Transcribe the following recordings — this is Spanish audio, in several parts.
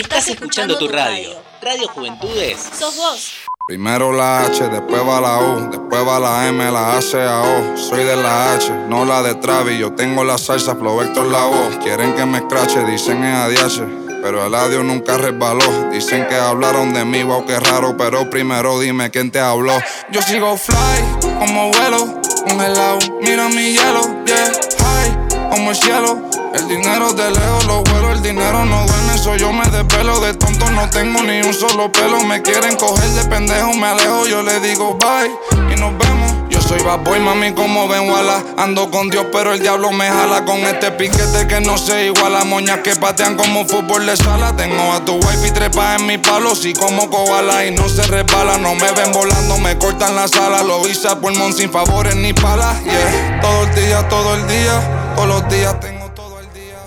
Estás escuchando tu radio. Radio Juventudes. Sos vos. Primero la H, después va la U, después va la M, la A, C, A, O. Soy de la H, no la de Travis. Yo tengo la salsa, Flow Héctor la voz. Quieren que me escrache, dicen es ADH. Pero el adiós nunca resbaló. Dicen que hablaron de mí, wow, qué raro. Pero primero dime quién te habló. Yo sigo fly, como vuelo, congelado. Mira mi hielo, yeah, como el cielo. El dinero de lejos lo vuelo, el dinero no duele, eso yo me desvelo. De tonto no tengo ni un solo pelo. Me quieren coger de pendejo, me alejo, yo le digo bye y nos vemos. Yo soy bad boy, mami, como ven, wala. Ando con Dios, pero el diablo me jala con este piquete que no se iguala. Moñas que patean como fútbol de sala. Tengo a tu wife y trepa en mi palo. Si como koala y no se resbala. No me ven volando, me cortan la sala. Lo hice a pulmón sin favores ni palas. Yeah, todo el día, todo el día. Todos los días tengo todo el día.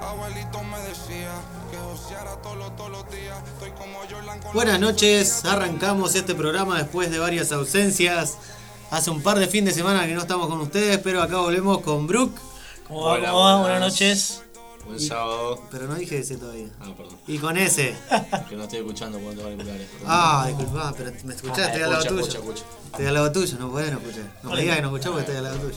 Abuelito me decía que joseara todos los, todos los días. Estoy como Jordan con Buenas noches, arrancamos este programa después de varias ausencias. Hace un par de fin de semana que no estamos con ustedes, pero acá volvemos con Brooke. ¿Cómo va? Hola, ¿Cómo va? buenas. Buenas noches. Buen sábado. Pero no dije ese todavía. Ah, perdón. Y con ese. Que no estoy escuchando cuando tengo auriculares. Ah, disculpa, pero me escuchás, Ah, estoy al lado escucha, tuyo. escucha, escucha. Estoy al lado tuyo, no podés no escuchar. No me digas que no escuchás porque estoy al lado tuyo.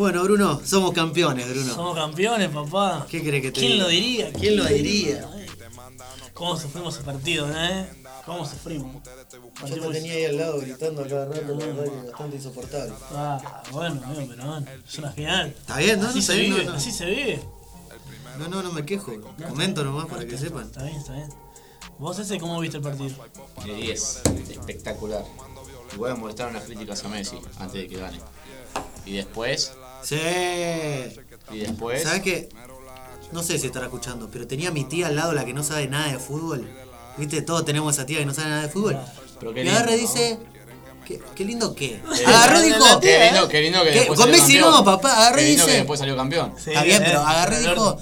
Bueno, Bruno, somos campeones, Bruno. Somos campeones, papá. ¿Qué crees que te ¿Quién diga? lo diría? ¿Quién lo diría? ¿Cómo sufrimos ese partido, eh? ¿Cómo sufrimos? Yo te tenía ahí al lado gritando a cada rato, que bastante insoportable. Ah, bueno, amigo, pero bueno, es una final. Está bien, ¿no? Así No se vive, no, no. así se vive. No, no, no me quejo. Comento nomás para que sepan. Está bien, está bien. ¿Vos ese cómo viste el partido? De 10. Espectacular. Y voy a molestar unas críticas a Messi antes de que gane. Y después. Sí. Y después. ¿Sabes qué? No sé si estará escuchando, pero tenía a mi tía al lado la que no sabe nada de fútbol. ¿Viste? Todos tenemos a esa tía que no sabe nada de fútbol. Pero qué y agarra y lindo, dice. ¿Qué, qué lindo qué? Eh, Agarró y dijo. Qué lindo, qué lindo que ¿Qué? después Con Messi no, papá, agarró y lindo que dice- después salió campeón. Sí, Está bien, eh, pero agarré y el dijo.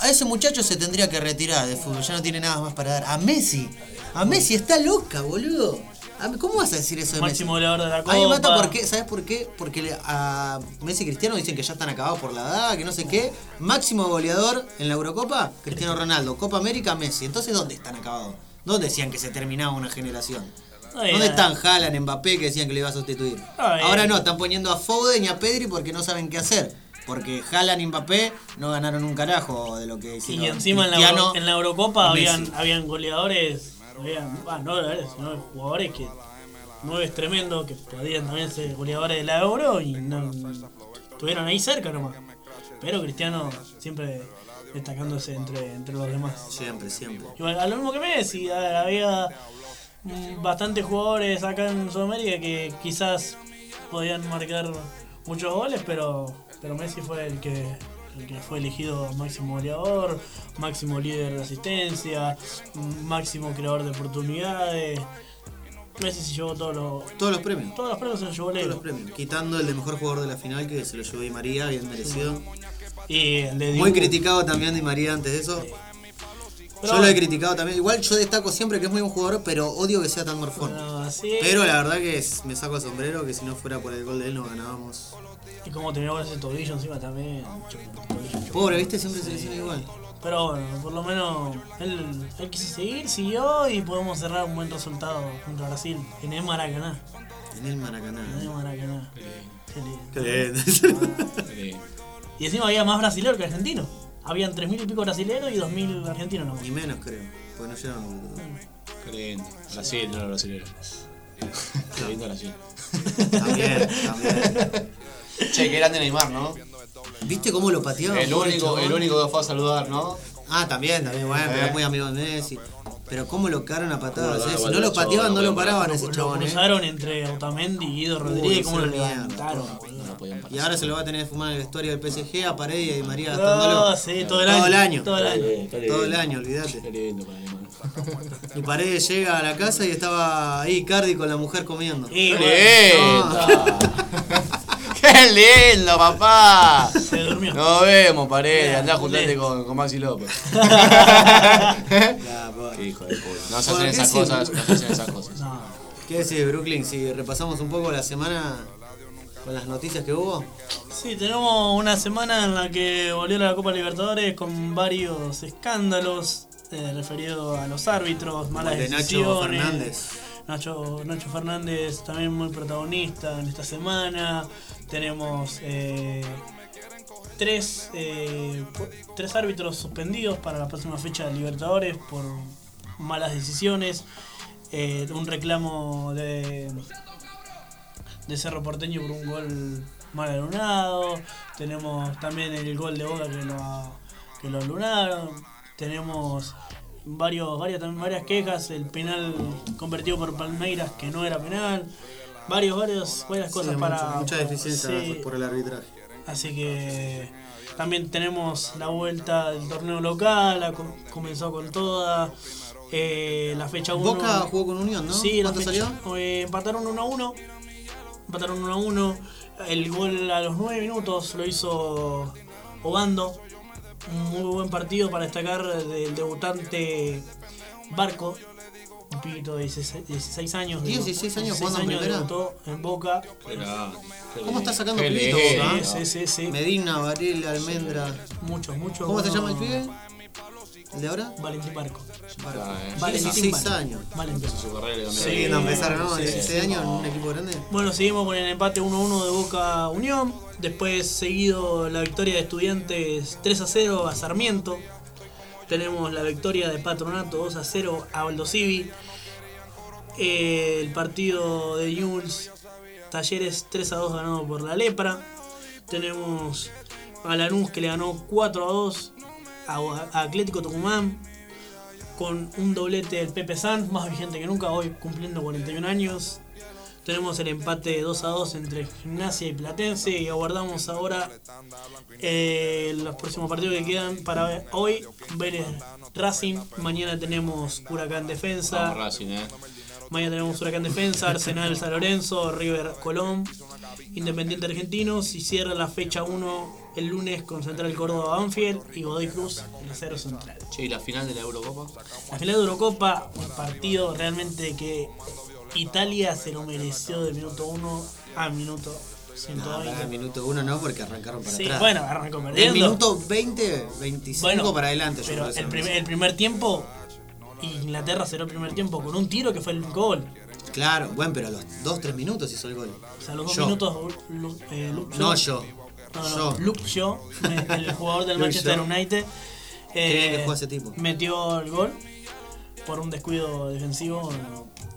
A ese muchacho se tendría que retirar de fútbol, ya no tiene nada más para dar. A Messi. A Messi está loca, boludo. A mí- ¿Cómo vas a decir eso de Messi? Máximo goleador de la Copa. A mí me mata porque, ¿sabes por qué? Porque a Messi y Cristiano dicen que ya están acabados por la edad, que no sé qué. Máximo goleador en la Eurocopa, Cristiano Ronaldo. Copa América, Messi. Entonces, ¿dónde están acabados? ¿Dónde decían que se terminaba una generación? ¿Dónde están Haaland, Mbappé que decían que le iba a sustituir? Ahora no, están poniendo a Foden y a Pedri porque no saben qué hacer. Porque Haaland y Mbappé no ganaron un carajo de lo que hicieron. y encima en la, Cristiano Euro- en la Eurocopa Messi. habían goleadores, habían, ah, no goleadores, sino jugadores que nueve es tremendo, que podían también ser goleadores de la Euro y no, estuvieron ahí cerca nomás. Pero Cristiano siempre destacándose entre, entre los demás. Siempre, siempre. Igual, a lo mismo que Messi, había mm, bastantes jugadores acá en Sudamérica que quizás podían marcar muchos goles, pero, pero Messi fue el que, el que fue elegido máximo goleador, máximo líder de asistencia, mm, máximo creador de oportunidades. Messi se llevó todos los, Todos los premios. todos los premios, se los llevó Todos los Leo. premios. Quitando el de mejor jugador de la final que se lo llevó Di María, bien merecido. Y el de Muy criticado también Di María antes de eso. Pero yo lo he criticado también. Igual yo destaco siempre que es muy buen jugador, pero odio que sea tan morfón. pero la verdad que es- me saco el sombrero que si no fuera por el gol de él no ganábamos. Y como terminó con ese tobillo encima también. Pobre, ¿viste? Siempre se lesiona igual. Pero bueno, por lo menos él, él quiso seguir, siguió y podemos cerrar un buen resultado contra Brasil en el Maracaná. En el Maracaná. En el Maracaná. Qué lindo. Qué Qué lindo. Y encima había más brasileños que argentinos. Habían 3.000 y pico brasileños y 2.000 argentinos nomás. Ni menos creo. Pues no llevan. Qué lindo. Brasil, no los brasileños. Qué lindo Brasil. También, también. Che, qué grande Neymar, ¿no? ¿Viste cómo lo pateaba? El único, el único que fue a saludar, ¿no? Ah, también, también, bueno, pero Eh. es muy amigo de Messi. Pero cómo lo cagaron a patadas, lo eh. Si a no lo pateaban, no lo lo paraban Lo, ese lo chabón, eh. cruzaron entre Otamendi y Guido Rodríguez, cómo lo levantaron. No. Y ahora se lo va a tener que fumar en el vestuario del PSG a Paredes y a María No, gastándolo. sí, todo el Todo año. el año. Todo el año. Todo el año, olvídate. Y Paredes llega a la casa y estaba ahí Cardi con la mujer comiendo. Y ¡Qué! ¡Qué lindo, papá! se durmió. Nos vemos, pared. Andá a juntarte con, con Maxi López. Qué hijo de puta. No se hacen ¿qué esas cosas, no se hacen esas cosas. ¿Qué decís, Brooklyn? Si repasamos un poco la semana, con las noticias que hubo. Sí, tenemos una semana en la que volvió la Copa Libertadores con varios escándalos eh, referidos a los árbitros, malas el de Nacho decisiones. Fernández. Nacho, Nacho Fernández también muy protagonista en esta semana. Tenemos eh, tres, eh, tres árbitros suspendidos para la próxima fecha de Libertadores por malas decisiones. Eh, un reclamo de, de Cerro Porteño por un gol mal alunado. Tenemos también el gol de Boca que lo, que lo alunaron. Tenemos varios, varias, también varias quejas. El penal convertido por Palmeiras que no era penal. Varios, varios, varias cosas Sí, para. mucha, mucha deficiencia sí. por el arbitraje. Así que también tenemos la vuelta del torneo local, ha com- comenzó con toda. eh, la fecha 1. Boca jugó con Unión, ¿no? Sí, ¿Cuánto fecha- salió? eh, empataron 1 a 1. Empataron 1 a 1. El gol a los 9 minutos lo hizo Obando. Un muy buen partido para destacar del debutante Barco. Un pibito de 16, 16 años. 16 años jugando en primera. debutó en Boca. Era- ¿Cómo está sacando pibitos, Boca? ¿no? Sí, sí, sí. Medina, Varela, Almendra. Muchos, muchos. ¿Cómo se llama el pibe? ¿El de ahora? Valentín Barco. Ah, eh. Valentín 16 Barco. años. Valentín. Sí. la Lindo vida. empezar, ¿no? sí, 16 años en un equipo grande. Bueno, seguimos con el empate 1-1 de Boca Unión. Después seguido la victoria de Estudiantes 3 a 0 a Sarmiento. Tenemos la victoria de Patronato 2 a 0 a Aldo Civi. Eh, el partido de Newell's Talleres 3 a 2 ganado por la Lepra. Tenemos a Lanús que le ganó 4 a 2 a, a Atlético Tucumán. Con un doblete del Pepe Sanz, más vigente que nunca, hoy cumpliendo 41 años. Tenemos el empate 2 a 2 entre Gimnasia y Platense y aguardamos ahora eh, los próximos partidos que quedan para hoy. Vélez Racing, mañana tenemos Huracán Defensa, Vamos Racing, eh. mañana tenemos Huracán Defensa, Arsenal San Lorenzo, River Colón, Independiente Argentinos y cierra la fecha 1 el lunes con Central Córdoba Banfield y Godoy Cruz en el Cero Central. Che, ¿y la final de la Eurocopa? La final de Eurocopa, un partido realmente que Italia se lo mereció de minuto 1 a minuto No, 120. para el minuto 1 no, porque arrancaron para Sí, atrás. bueno, arrancó Del perdiendo. minuto 20, 25 Bueno, para adelante. Pero el se primer, el primer tiempo, Inglaterra cerró el primer tiempo con un tiro que fue el gol. Claro, bueno, pero a los 2-3 minutos hizo el gol. O sea, a los dos Yo. minutos, Lu- eh, Luke No yo. No, no, Yo. Luke Shaw, el jugador del Manchester. United, Qué bien que eh, juega ese tipo. metió el gol por un descuido defensivo.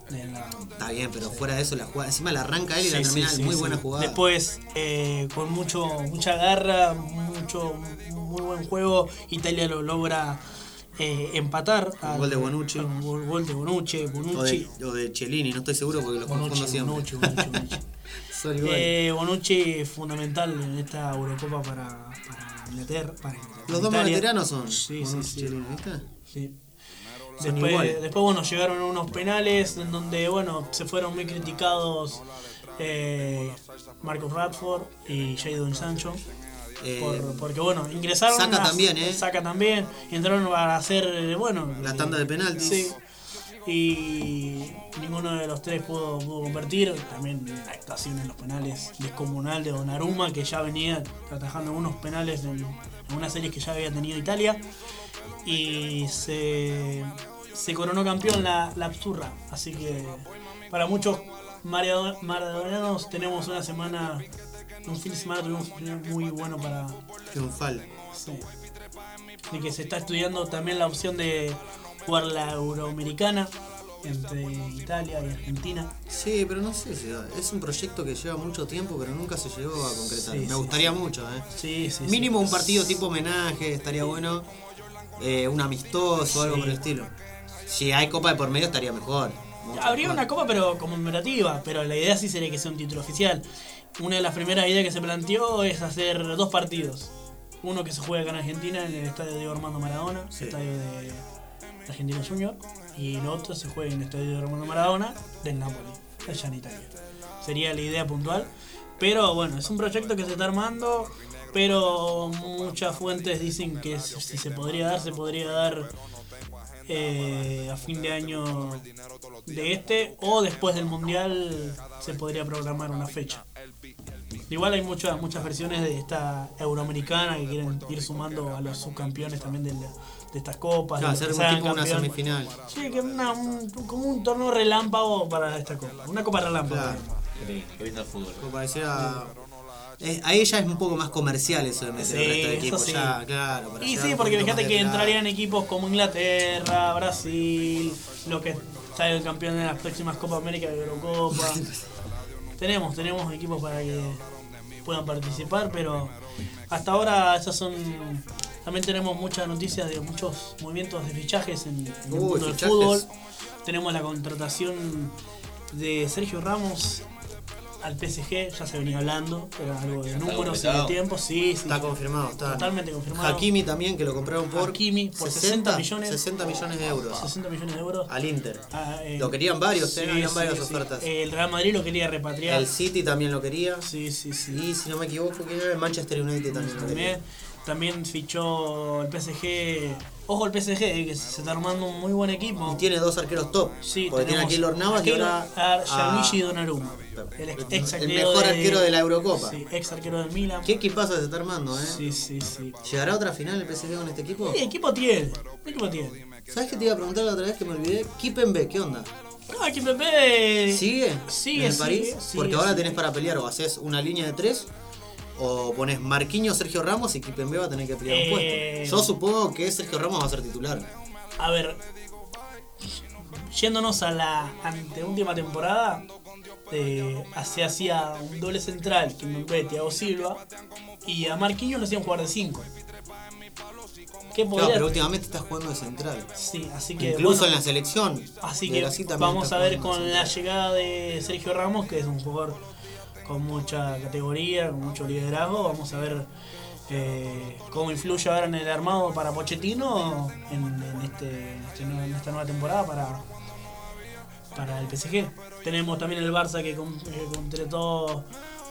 La- Está bien, pero fuera de eso, la jugada. Encima la arranca él y la Sí, termina sí, sí, muy sí. buena jugada. Después, eh, con mucho mucha garra, mucho muy buen juego, Italia lo logra eh, empatar. al- gol de Bonucci. al gol, gol de Bonucci. o, Bonucci. de, o de Cellini, no estoy seguro porque los Bonucci. Bonucci, Bonucci, Bonucci. Eh, Bonucci fundamental en esta Eurocopa para, para Inglaterra. para los dos más veteranos son Sí, sí, Bonucci sí. y Cellini, ¿viste? Sí. Después, después, bueno, llegaron unos penales en donde, bueno, se fueron muy criticados eh, Marcus Radford y Jadon Sancho. Eh, por- porque, bueno, ingresaron. Saka a- también, ¿eh? Saka también. y Entraron para hacer, eh, bueno. La tanda de penaltis. Sí. Y ninguno de los tres pudo, pudo convertir. También la actuación en los penales descomunal de Donnarumma, que ya venía atajando unos penales en, en una serie que ya había tenido Italia. Y se, se coronó campeón la, la Absurra. Así que para muchos maradonanos tenemos una semana, un fin de semana tuvimos muy bueno para, Triunfal. Sí. De que se está estudiando también la opción de jugar la Euroamericana entre Italia y Argentina. Sí, pero no sé si es un proyecto que lleva mucho tiempo, pero nunca se llegó a concretar. Sí, Me sí, gustaría sí. mucho, ¿eh? Sí, sí. Mínimo un partido tipo homenaje, estaría bueno. Eh, un amistoso o algo por el estilo. Si hay copa de por medio, estaría mejor. Habría mejor. una copa pero conmemorativa, pero la idea sí sería que sea un título oficial. Una de las primeras ideas que se planteó es hacer dos partidos. Uno que se juega acá en Argentina en el estadio de Armando Maradona, Sí. estadio de Argentina Junior, y el otro se juega en el estadio de Armando Maradona del Napoli, allá en Italia. Sería la idea puntual. Pero bueno, es un proyecto que se está armando, pero muchas fuentes dicen que si se podría dar, se podría dar eh, a fin de año de este o después del mundial se podría programar una fecha. Igual hay muchas muchas versiones de esta euroamericana que quieren ir sumando a los subcampeones también de, la- de estas copas. Claro, hacer un tipo una semifinal. Sí, que una, un- como un torneo relámpago para esta copa. Una copa relámpago. Claro. Qué lindo, qué lindo el fútbol. Como pareciera. Eh, ahí ya es un poco más comercial eso de meter Sí, el resto de eso equipos. sí. Ya, claro. para Y sí, porque fíjate que de entrarían equipos como Inglaterra, Brasil, lo que sale el campeón de las próximas Copa América y Eurocopa. tenemos, tenemos equipos para que puedan participar, pero hasta ahora esas son. También tenemos muchas noticias de muchos movimientos de fichajes en, en el mundo del fútbol. Tenemos la contratación de Sergio Ramos al PSG, ya se venía hablando, era algo de números y de tiempo, sí, sí. Está confirmado, está. Totalmente confirmado. Hakimi también, que lo compraron por. Hakimi por 60 millones. 60 millones de euros. 60 millones de euros. Al Inter. Ah, eh, Lo querían varios, sí, eh, sí, varias sí. ofertas. El Real Madrid lo quería repatriar. El City también lo quería. Sí, sí, sí. Y si no me equivoco, que era el Manchester United también lo quería. También, fichó el PSG. Ojo el PSG, eh, que se está armando un muy buen equipo. Y tiene dos arqueros top. Sí, porque tiene tenemos aquí Keylor Navas y a ahora. a a- Gianluigi Donnarumma. El, ex, ex el arquero mejor arquero de la Eurocopa. Sí, ex arquero del Milan. ¿Qué equipazo se está armando, eh? Sí, sí, sí. ¿Llegará a otra final el PSG con este equipo? ¿Qué equipo tiene? ¿Qué equipo tiene? ¿Sabes qué te iba a preguntar la otra vez que me olvidé? Kipenbe, ¿qué onda? Ah, que Pepe. ¿Sigue? Sigue, en sigue, París? sigue, Porque ahora sigue. tenés para pelear o haces una línea de tres o pones Marquinhos, Sergio Ramos y Kipenbe va a tener que pelear un Eh, puesto. Yo supongo que Sergio Ramos va a ser titular. A ver, yéndonos a la anteúltima temporada, eh, se hacía un doble central que me Thiago Silva y a Marquinhos lo hacían jugar de 5. ¿Qué podría? pero últimamente estás jugando de central. Sí, así que Incluso bueno, en la selección. así que vamos a ver con la llegada de Sergio Ramos, que es un jugador con mucha categoría, con mucho liderazgo, vamos a ver eh, cómo influye ahora en el armado para Pochettino en, en este, en este en esta nueva temporada para, para el PSG. Tenemos también el Barça que con- contrató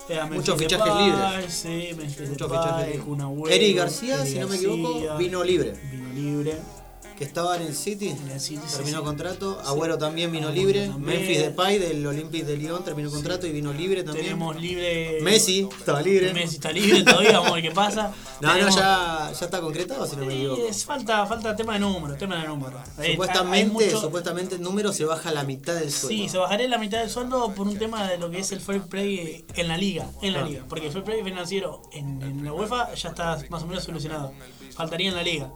eh, Muchos fichajes Depay, libres. Sí, Muchos Depay, fichajes libres. Eric García, Eric si no me equivoco, vino libre. Vino libre. Que estaba en el City, En el City, terminó sí. contrato. Sí. Agüero también vino Agüero libre. también. Memphis Depay del Olympique de Lyon terminó contrato y vino libre también. Tenemos libre. Messi estaba libre. Messi está libre todavía, vamos a ver qué pasa. No, no, ya, ya está concretado, si no me Y equivoco. es falta, falta tema de número, tema de número. Ahí- hay Supuestamente, mucho- supuestamente el número se baja a la mitad del sueldo. Sí, se bajaría la mitad del sueldo por un tema de lo que es el fair play en la liga, en la Ah. liga, porque el fair play financiero en, en la UEFA ya está más o menos solucionado. Faltaría en la liga.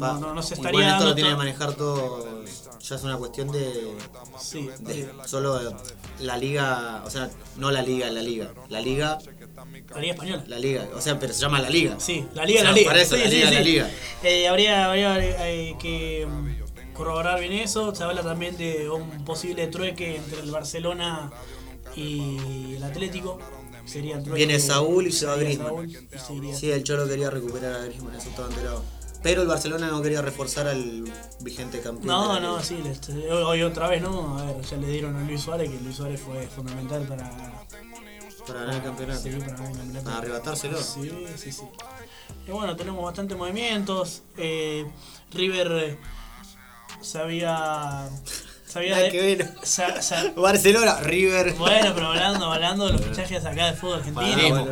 Va. No, no, no se estaría esto dando lo tiene que manejar todo. Ya es una cuestión de, Sí, de de solo la liga, o sea, no la liga, la liga. La liga, la liga española. la liga. O sea, pero se llama la liga. Sí, la liga, O sea, la liga. para eso, Sí, la liga, sí. la liga. Eh, habría habría eh, que mm, corroborar bien eso. Se habla también de un posible trueque entre el Barcelona y el Atlético. Sería el trueque- Viene Saúl y se va Griezmann. Saúl y. Sí, el Cholo quería recuperar a Griezmann, eso estaba enterado. Pero el Barcelona no quería reforzar al vigente campeón. de No, no, sí, hoy, otra vez no. A ver, ya le dieron a Luis Suárez, que Luis Suárez fue fundamental para, Para ganar el campeonato. sí, para ganar el campeonato. Para arrebatárselo. Sí, sí, sí. Y bueno, tenemos bastantes movimientos. Eh, River se había. Nada de- que sa- sa- Barcelona, River. bueno, pero hablando, hablando de los fichajes acá del fútbol argentino. Bueno.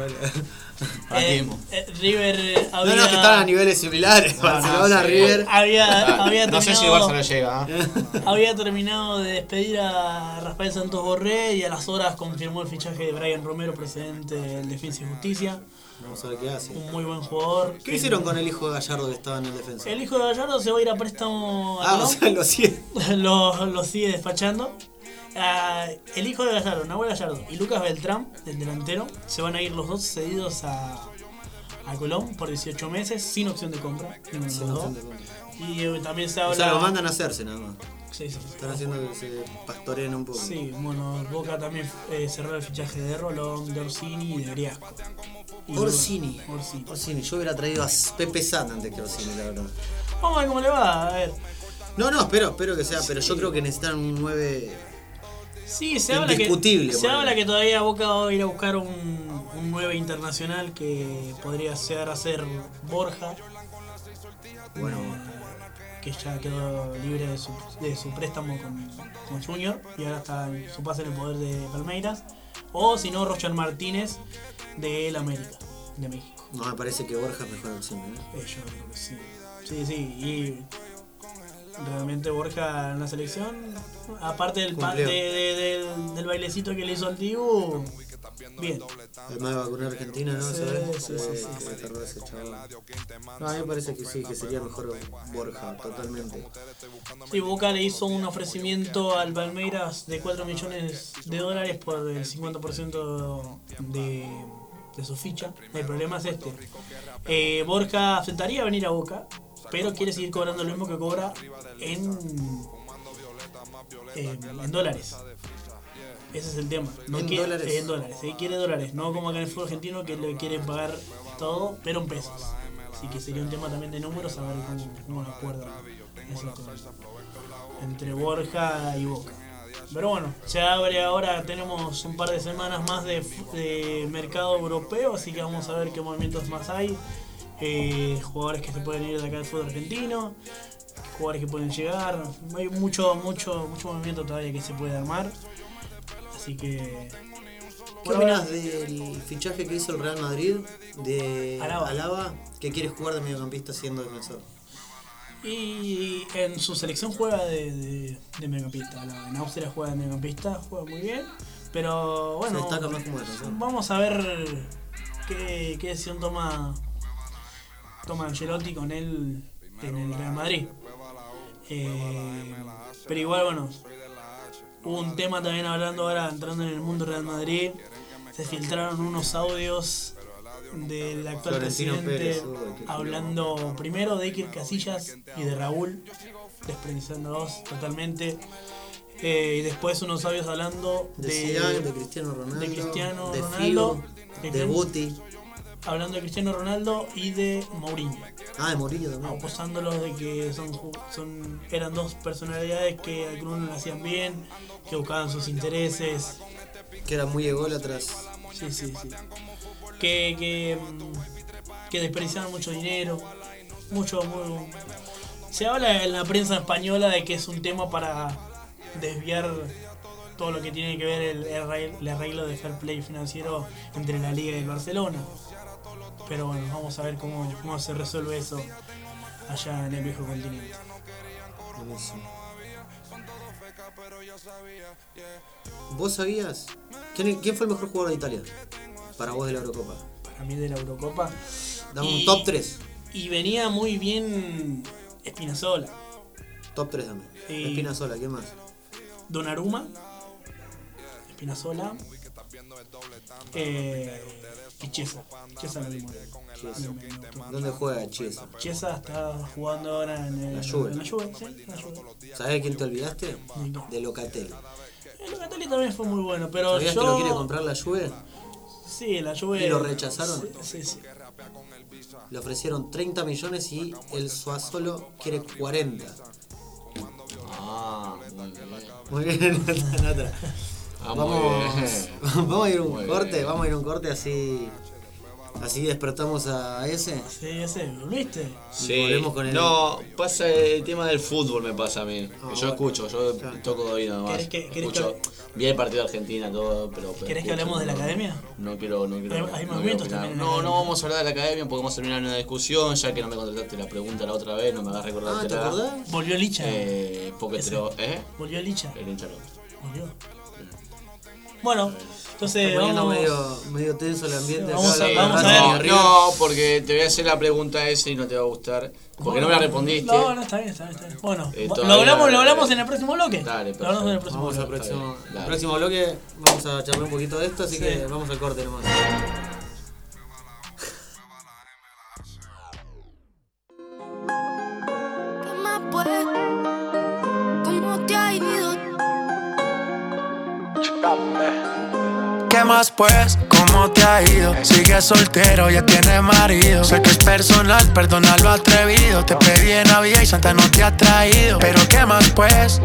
Eh, eh, River eh, No, había. no, que estaban a niveles similares. Barcelona, sí. River. Había, había no sé si no llega. ¿eh? Había terminado de despedir a Rafael Santos Borré y a las horas confirmó el fichaje de Brian Romero, presidente del Defensa y Justicia. Vamos a ver qué hace. Un muy buen jugador. ¿Qué hicieron con el hijo de Gallardo que estaba en el defensa? El hijo de Gallardo se va a ir a préstamo a Ah, o sea, lo sigue. lo, lo sigue despachando. Ah, el hijo de Gallardo, Nahuel Gallardo y Lucas Beltrán, el delantero, se van a ir los dos cedidos a, a Colón por 18 meses sin opción de compra. ninguno de los dos. Y eh, también se habla. O sea, lo mandan a hacerse nada más. Sí, sí, sí. Están haciendo que se pastoreen un poco. Sí, bueno, Boca también eh, cerró el fichaje de Rolón, de Orsini y de Briasco. Y Orsini. Orsini, yo hubiera traído a Pepe Sat antes que Orsini, la verdad. Vamos a ver cómo le va, a ver. No, no, espero, espero que sea, pero yo creo que necesitan un 9. Sí, se habla que, se habla que todavía Boca va a ir a buscar un, un 9 internacional que podría ser a ser Borja. Bueno, que ya quedó libre de su, de su préstamo con, con Junior y ahora está en su pase en el poder de Palmeiras. O si no, Roger Martínez de El América, de México. No, me parece que Borja es mejor opción, ¿eh? Eh, yo creo que sí. Sí, sí. Y realmente Borja en la selección, aparte del, pa- de- del, del bailecito que le hizo al Dibu, bien. Además de vacunar a Argentina, ¿no? Sí, sí, sí, sí, sí. terror ese chaval. No, a mí me parece que sí, que sería mejor Borja, totalmente. Sí, Boca le hizo un ofrecimiento al Palmeiras de 4 millones de dólares por el 50% de, de su ficha. El problema es este. Eh, Borja aceptaría venir a Boca, pero quiere seguir cobrando lo mismo que cobra en, en, en dólares. Ese es el tema. No ¿En quiere, dólares? en dólares. sí, quiere dólares. No como acá en el fútbol argentino que le quieren pagar todo, pero en pesos. Así que sería un tema también de números, a ver cómo, eso con- entre Borja y Boca. Pero bueno, se abre ahora, tenemos un par de semanas más de, de mercado europeo, así que vamos a ver qué movimientos más hay. Eh, jugadores que se pueden ir de acá del fútbol argentino, jugadores que pueden llegar. Hay mucho, mucho, mucho movimiento todavía que se puede armar. Así que. ¿Qué opinas del fichaje que hizo el Real Madrid de Alaba. Alaba, que quiere jugar de mediocampista siendo defensor? Y en su selección juega de, de, de mediocampista. En Austria juega de mediocampista, juega muy bien. Pero bueno, Se destaca más como defensor. vamos a ver qué, qué decisión toma, toma Ancelotti con él en el Real Madrid. Eh, pero igual, bueno, hubo un tema también hablando ahora, entrando en el mundo Real Madrid. Se filtraron unos audios del actual Florentino presidente Pérez, hablando primero de Iker Casillas y de Raúl, despreciándolos totalmente. Eh, y después unos audios hablando De, de, Zidane, de Cristiano Ronaldo, de Cristiano de Ronaldo, Figo, de Guti. Hablando de Cristiano Ronaldo y de Mourinho. Ah, de Mourinho también. acusándolos de que son, son eran dos personalidades que algunos lo hacían bien, que buscaban sus intereses. Que era muy ególatras. Sí, sí, sí. Que, que, mm, que desperdiciaban mucho dinero. Mucho, muy- Se habla en la prensa española de que es un tema para desviar todo lo que tiene que ver el, el arreglo- el arreglo de fair play financiero entre la Liga y el Barcelona. Pero bueno, vamos a ver cómo, cómo se resuelve eso allá en el viejo continente. ¿Vos sabías? ¿Quién, quién fue el mejor jugador de Italia? Para vos de la Eurocopa. Para mí de la Eurocopa. Dame Y- un top 3. Y venía muy bien Espinazola. Top 3 dame. Espinazola, ¿quién más? Donnarumma, Espinazola eh, Chiesa no dimos. Chiesa. ¿Dónde juega Chiesa? Chiesa está jugando ahora en, el, La Juve. en la Juve, sí, en la Juve. ¿Sabés de quién te olvidaste? ¿De Locatelli. El Locatelli también fue muy bueno, pero ¿Sabías yo... que lo quiere comprar la Juve? Sí, la Juve... ¿Y lo rechazaron? Sí, sí, sí. Le ofrecieron 30 millones y el Suazolo quiere 40. Ah, muy bien. Muy bien. Ah, Vamos, vamos a ir a un Muy corte, bien. vamos a ir a un corte así. Así despertamos a ese. Sí, ese, ¿volviste? Sí. volvemos con el- No, pasa el tema del fútbol me pasa a mí. Que Ah, yo bueno. escucho, yo Claro. toco de oído nomás. ¿Querés que- querés escucho bien el partido de Argentina, todo, pero. pero ¿Querés que hablemos de la academia? No quiero, no quiero. Hay- hay no quiero también No, no vamos a hablar de la academia porque vamos a terminar una discusión, ya que no me contestaste la pregunta la otra vez, no me hagas recordar. Ah, ¿te acordás? Volvió Licha. Eh, porque te lo. ¿Eh? Volvió Licha. El hincha. Volvió. Bueno, entonces vamos... medio, medio tenso el ambiente. Vamos acá, a- la- vamos la- a ver. no, porque te voy a hacer la pregunta esa y no te va a gustar. Porque no me la respondiste. No, no, está bien, está bien. Está bien. Bueno, Eh, lo, hablamos, lo hablamos en el próximo bloque. Dale, lo hablamos en el perfecto. próximo Vamos al bloque. próximo, el próximo bloque. Vamos a charlar un poquito de esto, así Sí. que vamos al corte nomás. ¿Qué más? ¿Qué más pues? ¿Cómo te ha ido? Sigues soltero, ya tienes marido. Sé que es personal, perdona lo atrevido. Te pedí en Navidad y Santa no te ha traído. Pero ¿qué más pues?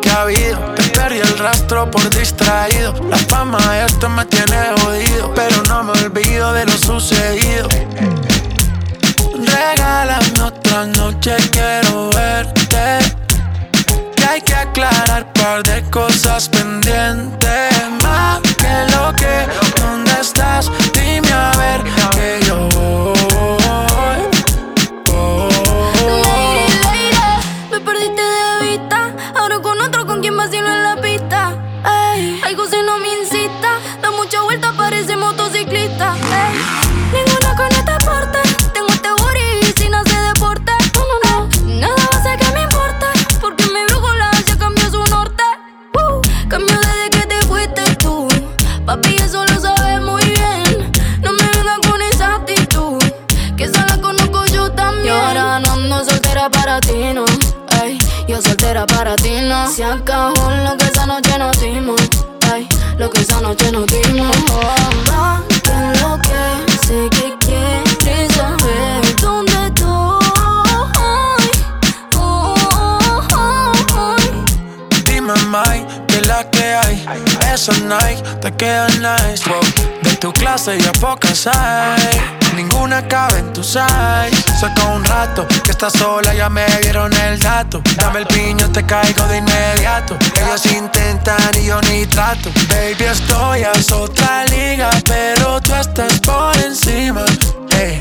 ¿Qué ha habido? Te perdí el rastro por distraído. La fama de esto me tiene jodido. Pero no me olvido de lo sucedido. Regálame otra noche, quiero ver hay que aclarar par de cosas pendientes. Más que lo que, ¿dónde estás? Dime a ver que yo. Soltera para ti, no. Se acabó lo que esa noche nos dimos. Ey, lo que esa noche nos dimos. Oh, Esos Nike te quedan nice. Wow. De tu clase ya pocas hay. Ninguna cabe en tu size. Saca un rato que estás sola, ya me dieron el dato. Dame el piño, te caigo de inmediato. Ellos intentan y yo ni trato. Baby, estoy a otra liga, pero tú estás por encima. Ey,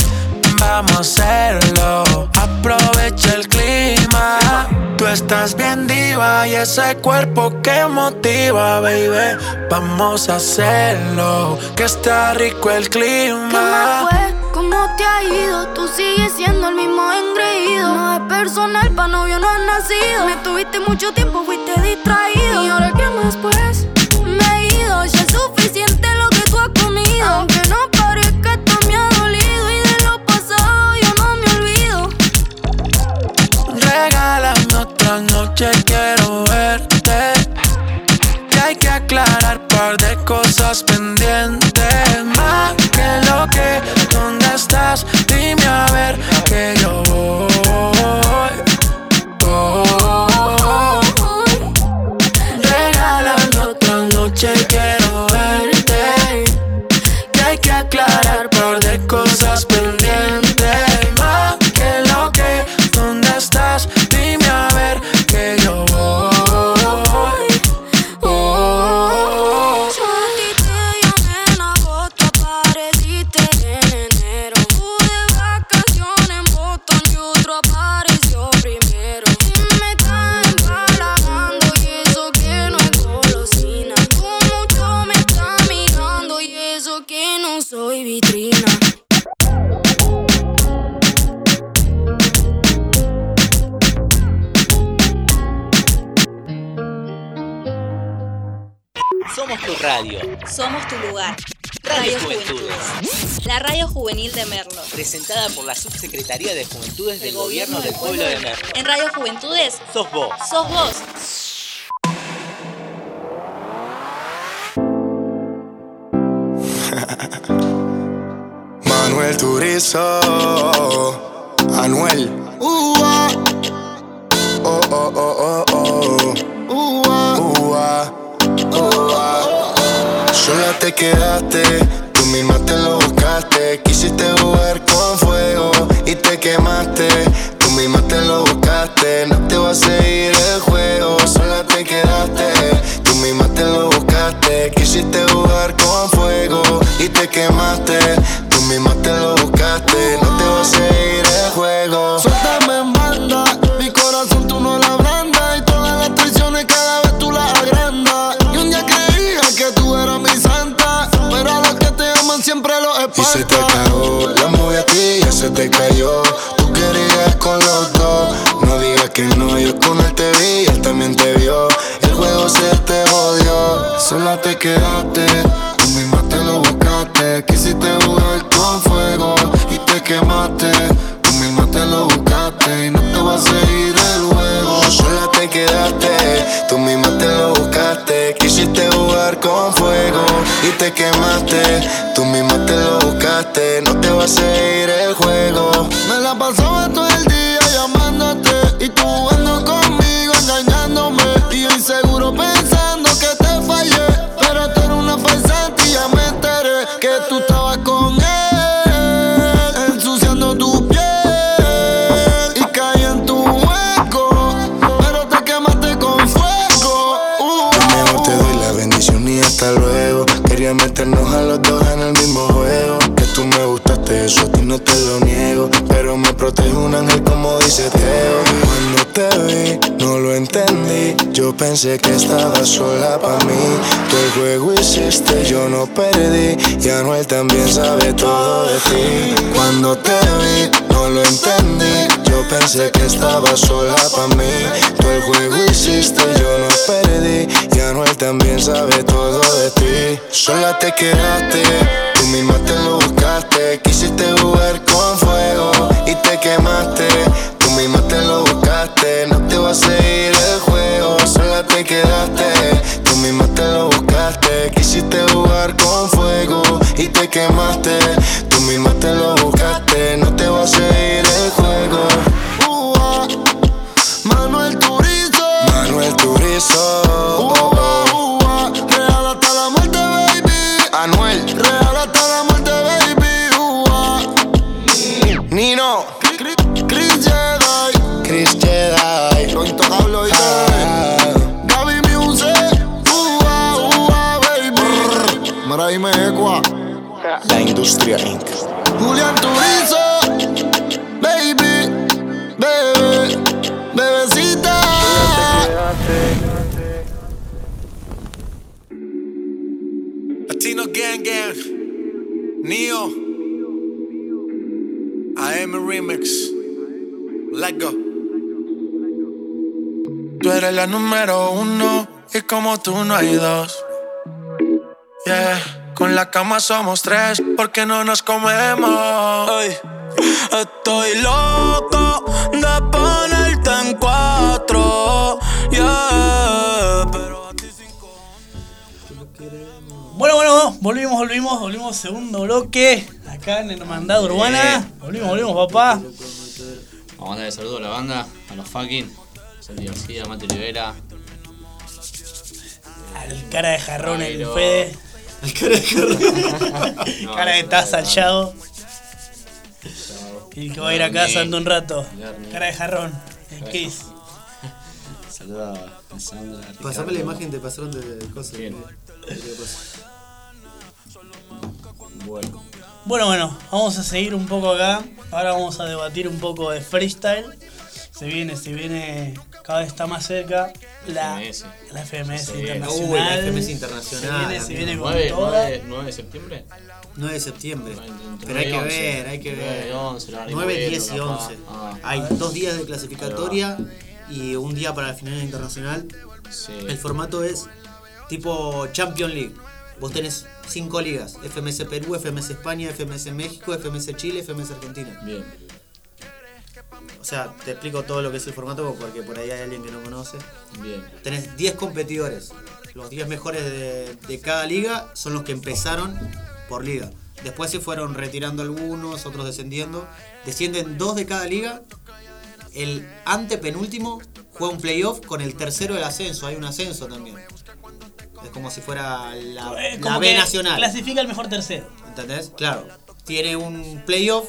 vamos a hacerlo. Aprovecha el clima. Tú estás bien diva y ese cuerpo que motiva, baby. Vamos a hacerlo. Que está rico el ¿Qué clima. fue? ¿Cómo te ha ido? Tú sigues siendo el mismo engreído. No es personal, pa' novio no has nacido. Me tuviste mucho tiempo, fuiste distraído. ¿Y ahora qué más pues? Me he ido, ya es suficiente lo que tú has comido. Noche, quiero verte. Que hay que aclarar par de cosas pendientes. Más que lo que, ¿dónde estás? Dime a ver que tu radio. Somos tu lugar. Radio Radio Juventudes. La radio juvenil de Merlo. Presentada por la Subsecretaría de Juventudes del Gobierno del Pueblo de Merlo. En Radio Juventudes, Sos vos. sos vos. Manuel Turizo, Anuel. Ua, Oh, oh, oh, oh, oh. ua, Ua, ua. Sola te quedaste, tú misma te lo buscaste. Quisiste jugar con fuego y te quemaste. Tú misma te lo buscaste, no te va a seguir el juego. Sabe todo de ti. Cuando te vi, no lo entendí. Yo pensé que estaba sola para mí. Tú el juego hiciste, yo no perdí. Y Anuel también sabe todo de ti. Sola te quedaste, tú misma te lo buscaste. Quisiste jugar con fuego y te quemaste. Julián Turizo. Baby. Bebé. Bebecita. Latino Gang Gang, Neo, AM Remix, Let Go. Tú eres la número uno y como tú no hay dos. Yeah, con la cama somos tres porque no nos comemos. Ey, estoy loco de ponerte en cuatro. Yeah, pero a ti cinco. Bueno, bueno, volvimos, volvimos, volvimos, segundo bloque. Acá en Hermandad Urbana. Volvimos, volvimos, papá. Vamos a mandarle saludos a la banda, a los fucking. Santi García, Mati Rivera. Al cara de jarrón el. Fede. El cara de. No, cara de taza. Chao. Y el que va a ir a casa en un rato. Cara de jarrón. El Kiss. Saludos a Sandra. a Pasame la imagen, te pasaron de cosas. Bien. Bueno, Bueno, bueno, vamos a seguir un poco acá. Ahora vamos a debatir un poco de freestyle. Se viene, se viene, cada vez está más cerca la, FMS. la FMS Se viene. internacional. Uy, la FMS internacional, Se viene, se viene con 9, toda. 9, 9 de septiembre. 9 de septiembre. Pero hay que 9 y 11. ver, hay que 9 ver. y 11, la van a ir 9, moviendo, 10 y capaz. 11. Ah, Hay dos días de clasificatoria y un día para la final internacional. sí. El formato es tipo Champion League. Vos tenés cinco ligas: FMS Perú, FMS España, FMS México, FMS Chile, FMS Argentina. Bien. O sea, te explico todo lo que es el formato porque por ahí hay alguien que no conoce. Bien. Tenés 10 competidores. Los 10 mejores de, de cada liga son los que empezaron por liga. Después se fueron retirando algunos, otros descendiendo. Descienden dos de cada liga. El antepenúltimo juega un playoff con el tercero del ascenso. Hay un ascenso también. Es como si fuera la, la B nacional. Clasifica el mejor tercero. ¿Entendés? Claro. Tiene un playoff.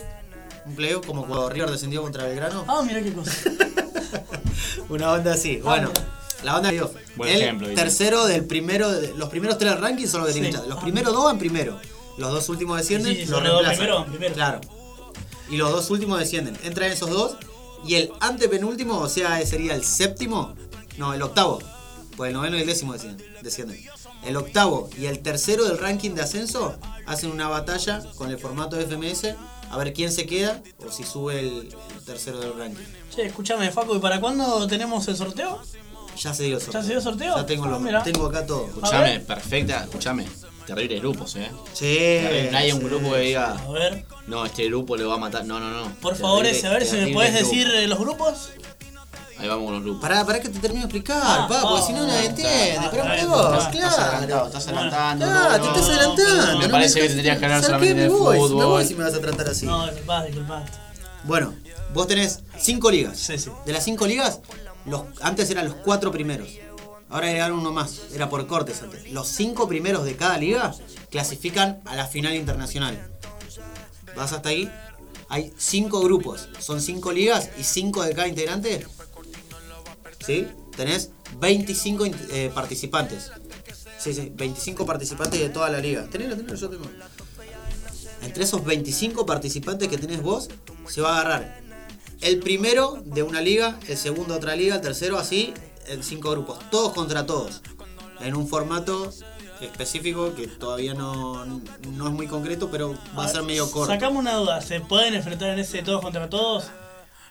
Un playoff como cuando River descendió contra Belgrano. Ah, mira qué cosa. Una onda así. Bueno, la onda playoff. Buen el ejemplo, dice. tercero del primero. de- los primeros tres rankings son los que tienen Sí. Los primeros dos van primero. Los dos últimos descienden. Sí, sí, los son los dos reemplazan. primeros van primero. Claro. Y los dos últimos descienden. Entran esos dos. Y el antepenúltimo, o sea, sería el séptimo. No, el octavo. Pues el noveno y el décimo descienden. descienden. El octavo y el tercero del ranking de ascenso hacen una batalla con el formato de FMS a ver quién se queda o si sube el, el tercero del ranking. Che, escúchame, Facu, ¿y para cuándo tenemos el sorteo? Ya se dio el sorteo. ¿Ya se dio sorteo? Ya tengo, Ah, tengo acá todo. Escuchame, perfecta, escuchame. Terribles grupos, eh. Sí. No hay un sí. grupo que diga, A ver, no, este grupo le va a matar. No, no, no. por favor, a ver si me puedes grupo. decir eh, los grupos. Ahí vamos con los grupos. Pará, pará que te termino de explicar, Ah, pa, porque si no nadie entiende. ah, vos, ah, Estás adelantado, claro. estás adelantando. Claro, te no, estás no. adelantando. Me no parece me- que tendrías que hablar ¿Sabes solamente de Me voy, Me fútbol. voy si me vas a tratar así. No, disculpad, disculpad. Bueno, vos tenés cinco ligas. Sí, sí. De las cinco ligas, los, antes eran los cuatro primeros. Ahora agregaron uno más. Era por cortes antes. Los cinco primeros de cada liga clasifican a la final internacional. ¿Vas hasta ahí? Hay cinco grupos. Son cinco ligas y cinco de cada integrante. ¿Sí? Tenés 25 int- eh, participantes. Sí, sí, 25 participantes de toda la liga. Tenelo, tenelo, yo tengo. Entre esos 25 participantes que tenés vos, se va a agarrar el primero de una liga, el segundo de otra liga, el tercero así, en cinco grupos, todos contra todos, en un formato específico que todavía no, no es muy concreto, pero va a ser medio corto. Sacamos una duda, ¿se pueden enfrentar en ese todos contra todos?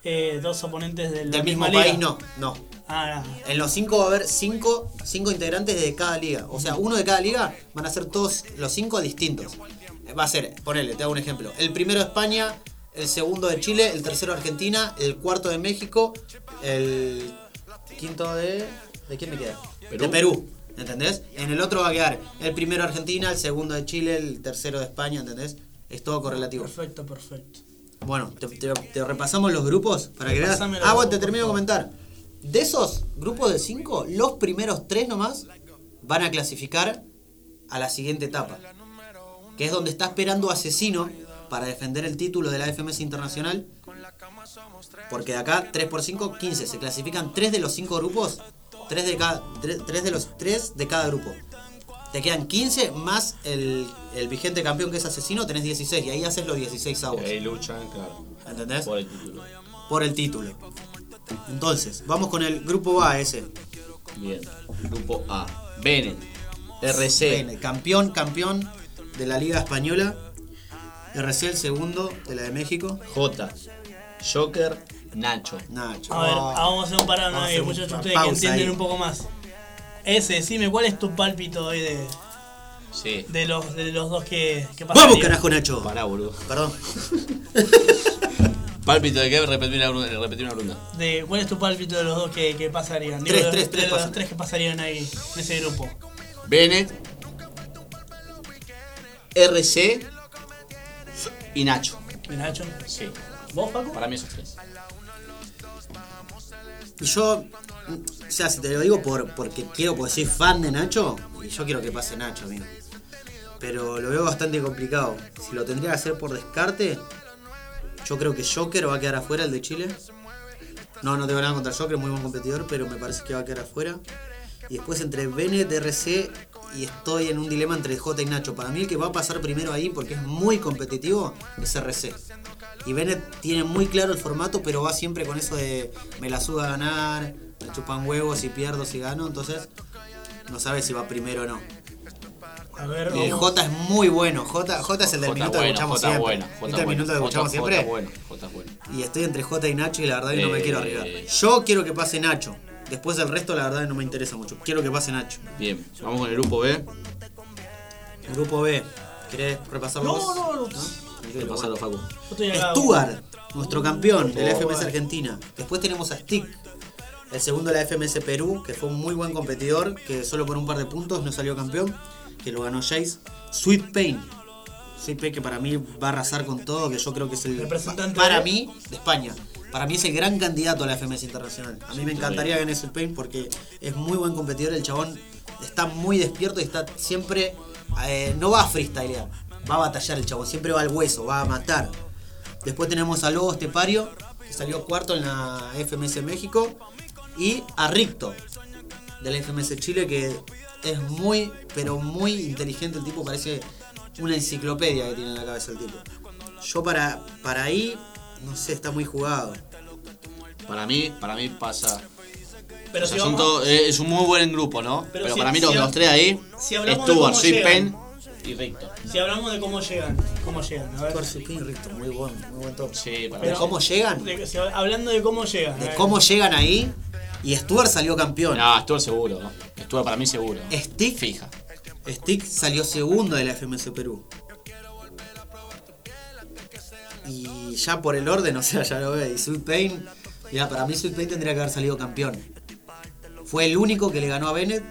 Eh, dos oponentes del, Del mismo país, no, no. Ah, En los cinco va a haber cinco, cinco integrantes de cada liga. O sea, uno de cada liga van a ser todos los cinco distintos. Va a ser, ponele, te hago un ejemplo. El primero de España, el segundo de Chile, el tercero de Argentina, el cuarto de México, el quinto de. ¿De quién me queda? Perú. De Perú. ¿Entendés? En el otro va a quedar el primero de Argentina, el segundo de Chile, el tercero de España, ¿entendés? Es todo correlativo. perfecto, perfecto. Bueno, te, te- te repasamos los grupos para que veas. Ah, bueno, te termino de comentar. De esos grupos de cinco, los primeros tres nomás van a clasificar a la siguiente etapa. Que es donde está esperando Asesino para defender el título de la FMS Internacional. Porque de acá, 3 por 5, 15. Se clasifican 3 de los 5 grupos. 3 de cada, 3, de los 3 de cada grupo. Te quedan 15 más el, el vigente campeón que es Asesino, tenés 16. Y ahí haces los 16 avos. Ahí luchan, claro. ¿Entendés? Por el título. Por el título. Entonces, vamos con el grupo A ese. Bien. Grupo A. Bennett. RC. Bien, campeón, campeón de la Liga Española. RC el segundo de la de México. J. Joker. Nacho. Nacho. A ver, Oh. vamos a hacer un parado ahí, muchachos, ustedes que entienden ahí. un poco más. Ese, decime, ¿cuál es tu pálpito hoy de, Sí. de los, de los dos que, que pasarían? ¡Vamos, carajo, Nacho! Pará, boludo. Perdón. Pálpito de qué? Repetí una. De, ¿Cuál es tu pálpito de los dos que, que pasarían? Tres, de, tres, de tres los pasan. tres que pasarían ahí, en ese grupo. Bennett. RC. Y Nacho. ¿Y Nacho? Sí. ¿Vos, Paco? Para mí esos tres. Y yo, o sea, si te lo digo por, porque quiero, porque soy fan de Nacho, y yo quiero que pase Nacho, amigo. Pero lo veo bastante complicado. Si lo tendría que hacer por descarte, yo creo que Joker va a quedar afuera, el de Chile. No, no tengo nada contra Joker, muy buen competidor, pero me parece que va a quedar afuera. Y después entre Bennett, RC y estoy en un dilema entre J y Nacho. Para mí el que va a pasar primero ahí, porque es muy competitivo, es RC. Y Bennett tiene muy claro el formato, pero va siempre con eso de me la suda a ganar, me chupan huevos si pierdo, si gano. Entonces, no sabe si va primero o no. A ver, Y el vamos. J es muy bueno. J, J es el del J minuto que escuchamos J siempre. bueno. ¿Viste J el bueno. minuto que J- escuchamos J siempre? bueno. J bueno. Y estoy entre J y Nacho y la verdad que no me Eh, quiero arriesgar. Yo quiero que pase Nacho. Después del resto, la verdad que no me interesa mucho. Quiero que pase Nacho. Bien. Vamos con el grupo B. Grupo B. ¿Querés repasarlo No, no, no. ¿Qué pasa, Facu? Stuart, nuestro campeón de la FMS. Argentina. Después tenemos a Stick, el segundo de la FMS Perú, que fue un muy buen competidor, que solo por un par de puntos no salió campeón, que lo ganó Jace. Sweet Pain. Sweet Pain que para mí va a arrasar con todo, que yo creo que es el... Representante Para de- mí, de España. Para mí es el gran candidato a la FMS Internacional. A mí me encantaría gane Sweet Pain porque es muy buen competidor, el chabón está muy despierto y está siempre... eh, no va a freestylear, va a batallar el chabón, siempre va al hueso, va a matar. Después tenemos a Lobo Estepario, que salió cuarto en la FMS México. Y a Ricto, de la FMS Chile, que es muy, pero muy inteligente el tipo. Parece una enciclopedia que tiene en la cabeza el tipo. Yo para, para ahí, no sé, está muy jugado. Para mí, para mí pasa. Pero o sea, si son vamos- todo- eh, es un muy buen grupo, ¿no? Pero Pero, si- para mí si los, ha- los tres ahí, si hablamos de Stuart, cómo Sweet llegan. Pain y Ricto. Si hablamos de cómo llegan, cómo llegan, a ver. Stuart, Sweet Pain y Ricto, muy buen, muy buen top. Sí, para ¿De mí. cómo llegan? De- si- hablando de cómo llegan. a De ver. cómo llegan ahí. Y Stuart salió campeón. No, Stuart seguro. ¿no? Stuart para mí seguro. Stick, Fija. Stick salió segundo de la FMS Perú. Y ya por el orden, o sea, ya lo ve. Y Sweet Pain, mira, para mí Sweet Pain tendría que haber salido campeón. Fue el único que le ganó a Bennett.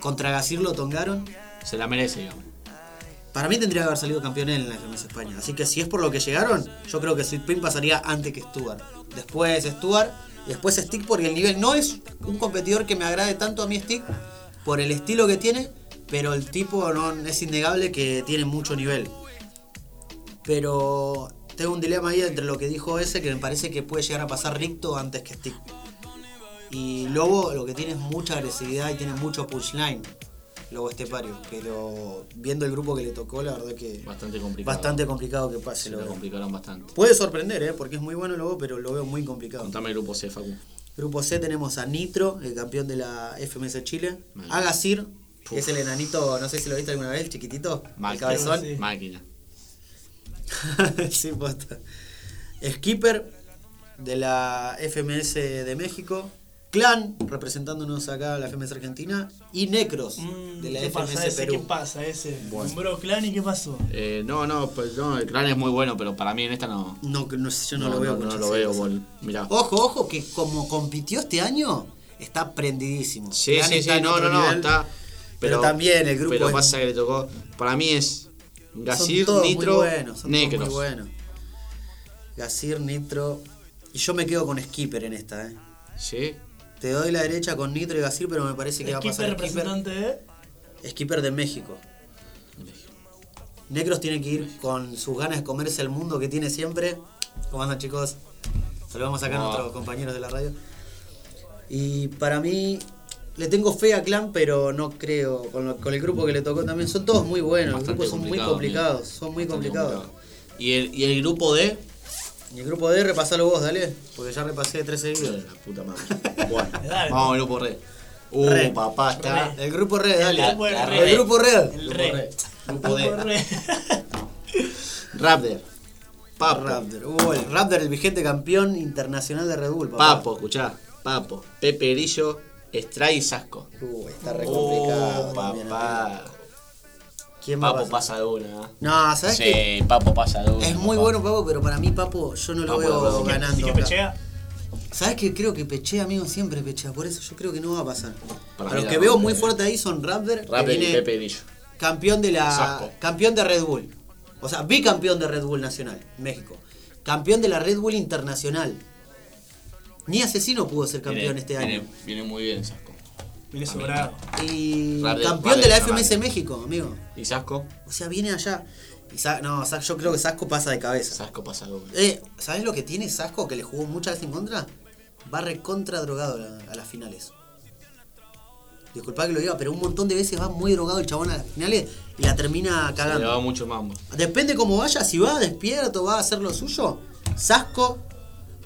Contra Gasir lo tongaron. Se la merece, digamos. Para mí tendría que haber salido campeón en la FMS España. Así que si es por lo que llegaron, yo creo que Sweet Pain pasaría antes que Stuart. Después Stuart, después Stick porque el nivel no es un competidor que me agrade tanto a mí Stick por el estilo que tiene, pero el tipo no es innegable que tiene mucho nivel. Pero tengo un dilema ahí entre lo que dijo ese que me parece que puede llegar a pasar Ricto antes que Stick. Y Lobo lo que tiene es mucha agresividad y tiene mucho punchline. Lobo Estepario. Pero viendo el grupo que le tocó, la verdad que Bastante complicado. bastante complicado que pase. Se Lo complicaron bastante. Puede sorprender, ¿eh? porque es muy bueno el Lobo, pero lo veo muy complicado. Contame el grupo C, Facu. Grupo C tenemos a Nitro, el campeón de la FMS Chile. Mal. A Gasir, que es el enanito, no sé si lo viste alguna vez, el chiquitito. El Máquina. cabezón. Sí. Máquina. sí, posta. Skipper de la FMS de México. Clan, representándonos acá la FMS Argentina. Y Necros, Mm, de la ¿Qué FMS pasa ese? Perú. ¿Qué pasa ese? Bueno. Nombró Clan y ¿qué pasó? Eh, no, no, pues no, el clan es muy bueno, pero para mí en esta no. No, no sé, yo no, lo veo No, lo veo, bol. Mirá. Ojo, ojo, que como compitió este año, está prendidísimo. Sí, Clan sí, está sí, no, no, no, está. Pero también el grupo Pero es- pasa que le tocó. Para mí es Gasir, todos Nitro, muy buenos, son todos Necros. muy buenos. Gasir, Nitro. Y yo me quedo con Skipper en esta, eh. Sí. Te doy la derecha con Nitro y Gasir, pero me parece que va a Skipper pasar Skipper. representante de. Skipper de México. Necros tiene que ir con sus ganas de comerse el mundo que tiene siempre. ¿Cómo andan chicos? Saludamos acá a ¿Cómo va? nuestros compañeros de la radio. Y para mí, le tengo fe a Clan, pero no creo. Con, lo- con el grupo que le tocó también, son todos muy buenos. Bastante los grupos son muy complicado, complicados. mira. Son muy Bastante complicados. complicado. ¿Y el, y el grupo D? Y el grupo D, repasalo vos, dale. Porque ya repasé tres seguidos. La puta madre. Bueno, Dale. vamos al grupo D. Uh, Re. papá, está. El grupo Red, dale. El grupo El, Red. grupo Red. El Grupo rey. Re. Grupo D. Raptor. Papo. Raptor. Uh, el Raptor, el vigente campeón internacional de Red Bull, papá. Papo, escuchá. Papo. Pepe Grillo, Stray y Sasco. Uy, está re complicado. Oh, papá. ¿Quién va a Papo pasar? pasa de una. ¿eh? No, ¿sabes qué? Sí, Papo pasa de una. Es muy papá. bueno Papo, pero para mí Papo yo no lo Papo veo ganando. ¿Sí que acá. pechea? ¿Sabes qué? Creo que pechea, amigo, siempre pechea. Por eso yo creo que no va a pasar. Para a los que veo muy fuerte ahí son Raptor, Raptor y viene Pepe Grillo. campeón de la Sasco. campeón de Red Bull. O sea, bicampeón de Red Bull Nacional, México. Campeón de la Red Bull Internacional. Ni Asesino pudo ser campeón Viene- este viene- año. Viene muy bien Sasco. Viene sobrado. Y campeón de la Raptor FMS. México, amigo. ¿Y Sasco? O sea, viene allá. Y Sa- no, Sa- yo creo que Sasco pasa de cabeza. Sasco pasa una. Eh, ¿Sabes lo que tiene Sasco que le jugó muchas veces en contra? Va recontra drogado a, la- a las finales. Disculpa que lo diga, pero un montón de veces va muy drogado el chabón a las finales y la termina Se le va cagando. mucho mambo. Depende cómo vaya, si va despierto, va a hacer lo suyo. Sasco,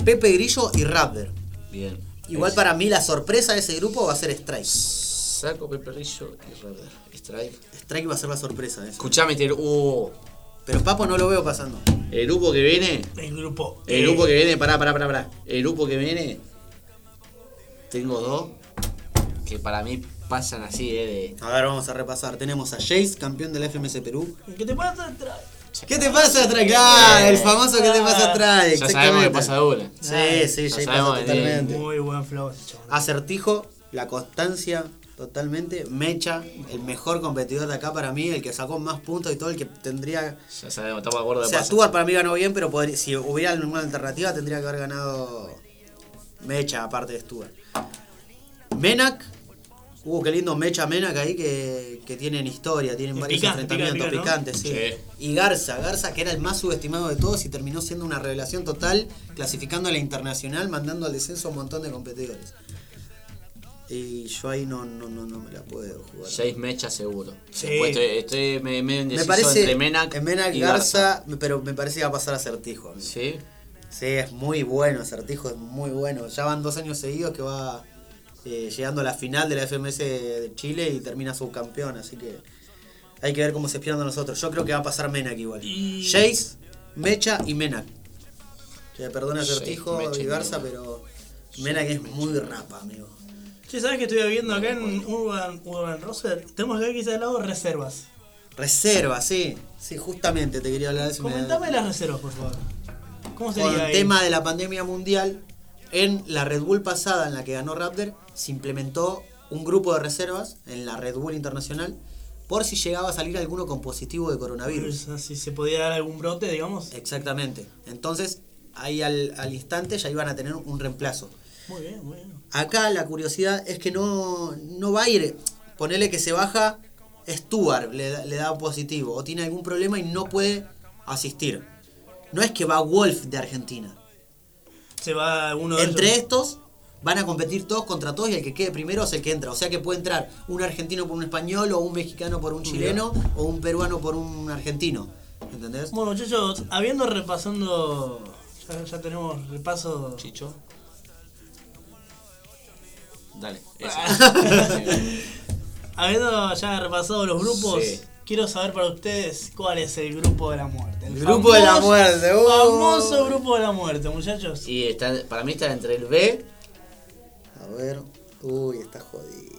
Pepe Grillo y Raptor. Bien. Igual Es para mí la sorpresa de ese grupo va a ser Strike. Saco, Pepe Grillo y Raptor. Strike. Strike va a ser la sorpresa de. Escuchame, este, uh, Pero Papo no lo veo pasando. el grupo que viene. El grupo. El E. grupo que viene, pará, pará, pará, pará. El grupo que viene. Tengo dos que para mí pasan así, eh. A ver, vamos a repasar. Tenemos a Jace, campeón de la FMS Perú. ¿Qué te pasa atrás? ¿Qué te pasa atrás? Claro, el famoso ¿Qué te pasa atrás? Ya sabemos que pasa de una. Sí, sí, Ya sabemos pasa totalmente. Muy buen flow. Acertijo, la constancia, totalmente. Mecha, el mejor competidor de acá para mí, el que sacó más puntos y todo, el que tendría. Ya sabemos, estamos de acuerdo O de sea, pasa. Stuart para mí ganó bien, pero podría- si hubiera alguna alternativa, tendría que haber ganado Mecha, aparte de Stuart. Menak. Uh, qué lindo Mecha Menak ahí que, que tienen historia, tienen varios picante, enfrentamientos pica, pica, ¿no? picantes, sí. Sí. Y Garza, Garza que era el más subestimado de todos y terminó siendo una revelación total, clasificando a la internacional, mandando al descenso a un montón de competidores. Y yo ahí no, no, no, no me la puedo jugar. Seis mechas seguro. Sí. Después estoy, estoy me, me parece entre en Menak y Garza, pero me parece que va a pasar acertijo. amigo. Sí. Sí, es muy bueno, Acertijo es muy bueno. Ya van dos años seguidos que va eh, llegando a la final de la FMS de Chile y termina subcampeón, así que hay que ver cómo se pierden los otros. Yo creo que va a pasar Menak igual. Y- Jace, Mecha y Menak. Que perdona Mecha y Garza, pero Menak es muy rapa, amigo. Che, ¿sabes que estoy viendo acá en Urban, Urban Roser? Tenemos acá quizás al lado reservas. Reserva, sí. Sí, justamente te quería hablar de eso. me- Comentame las reservas, por favor. ¿Cómo con sería el ahí? tema de la pandemia mundial, en la Red Bull pasada en la que ganó Raptor, se implementó un grupo de reservas en la Red Bull Internacional por si llegaba a salir alguno con positivo de coronavirus. Si se podía dar algún brote, digamos. Exactamente. Entonces, ahí al, al instante ya iban a tener un reemplazo. Muy bien, muy bien. Acá la curiosidad es que no, no va a ir. Ponele que se baja Stuart, le, le da positivo, o tiene algún problema y no puede asistir. No es que va Wolf de Argentina. Se va uno de Entre ellos. estos van a competir todos contra todos y el que quede primero es el que entra. O sea que puede entrar un argentino por un español, o un mexicano por un chileno, o un peruano por un argentino. ¿Entendés? Bueno, muchachos, habiendo repasando. Ya, ya tenemos repaso. Chicho. Dale. Habiendo ya repasado los grupos, Sí. Quiero saber para ustedes cuál es el grupo de la muerte. El, grupo de la muerte, uh. Famoso grupo de la muerte, muchachos. Y está, para mí está entre el B. A ver. Uy, está jodido.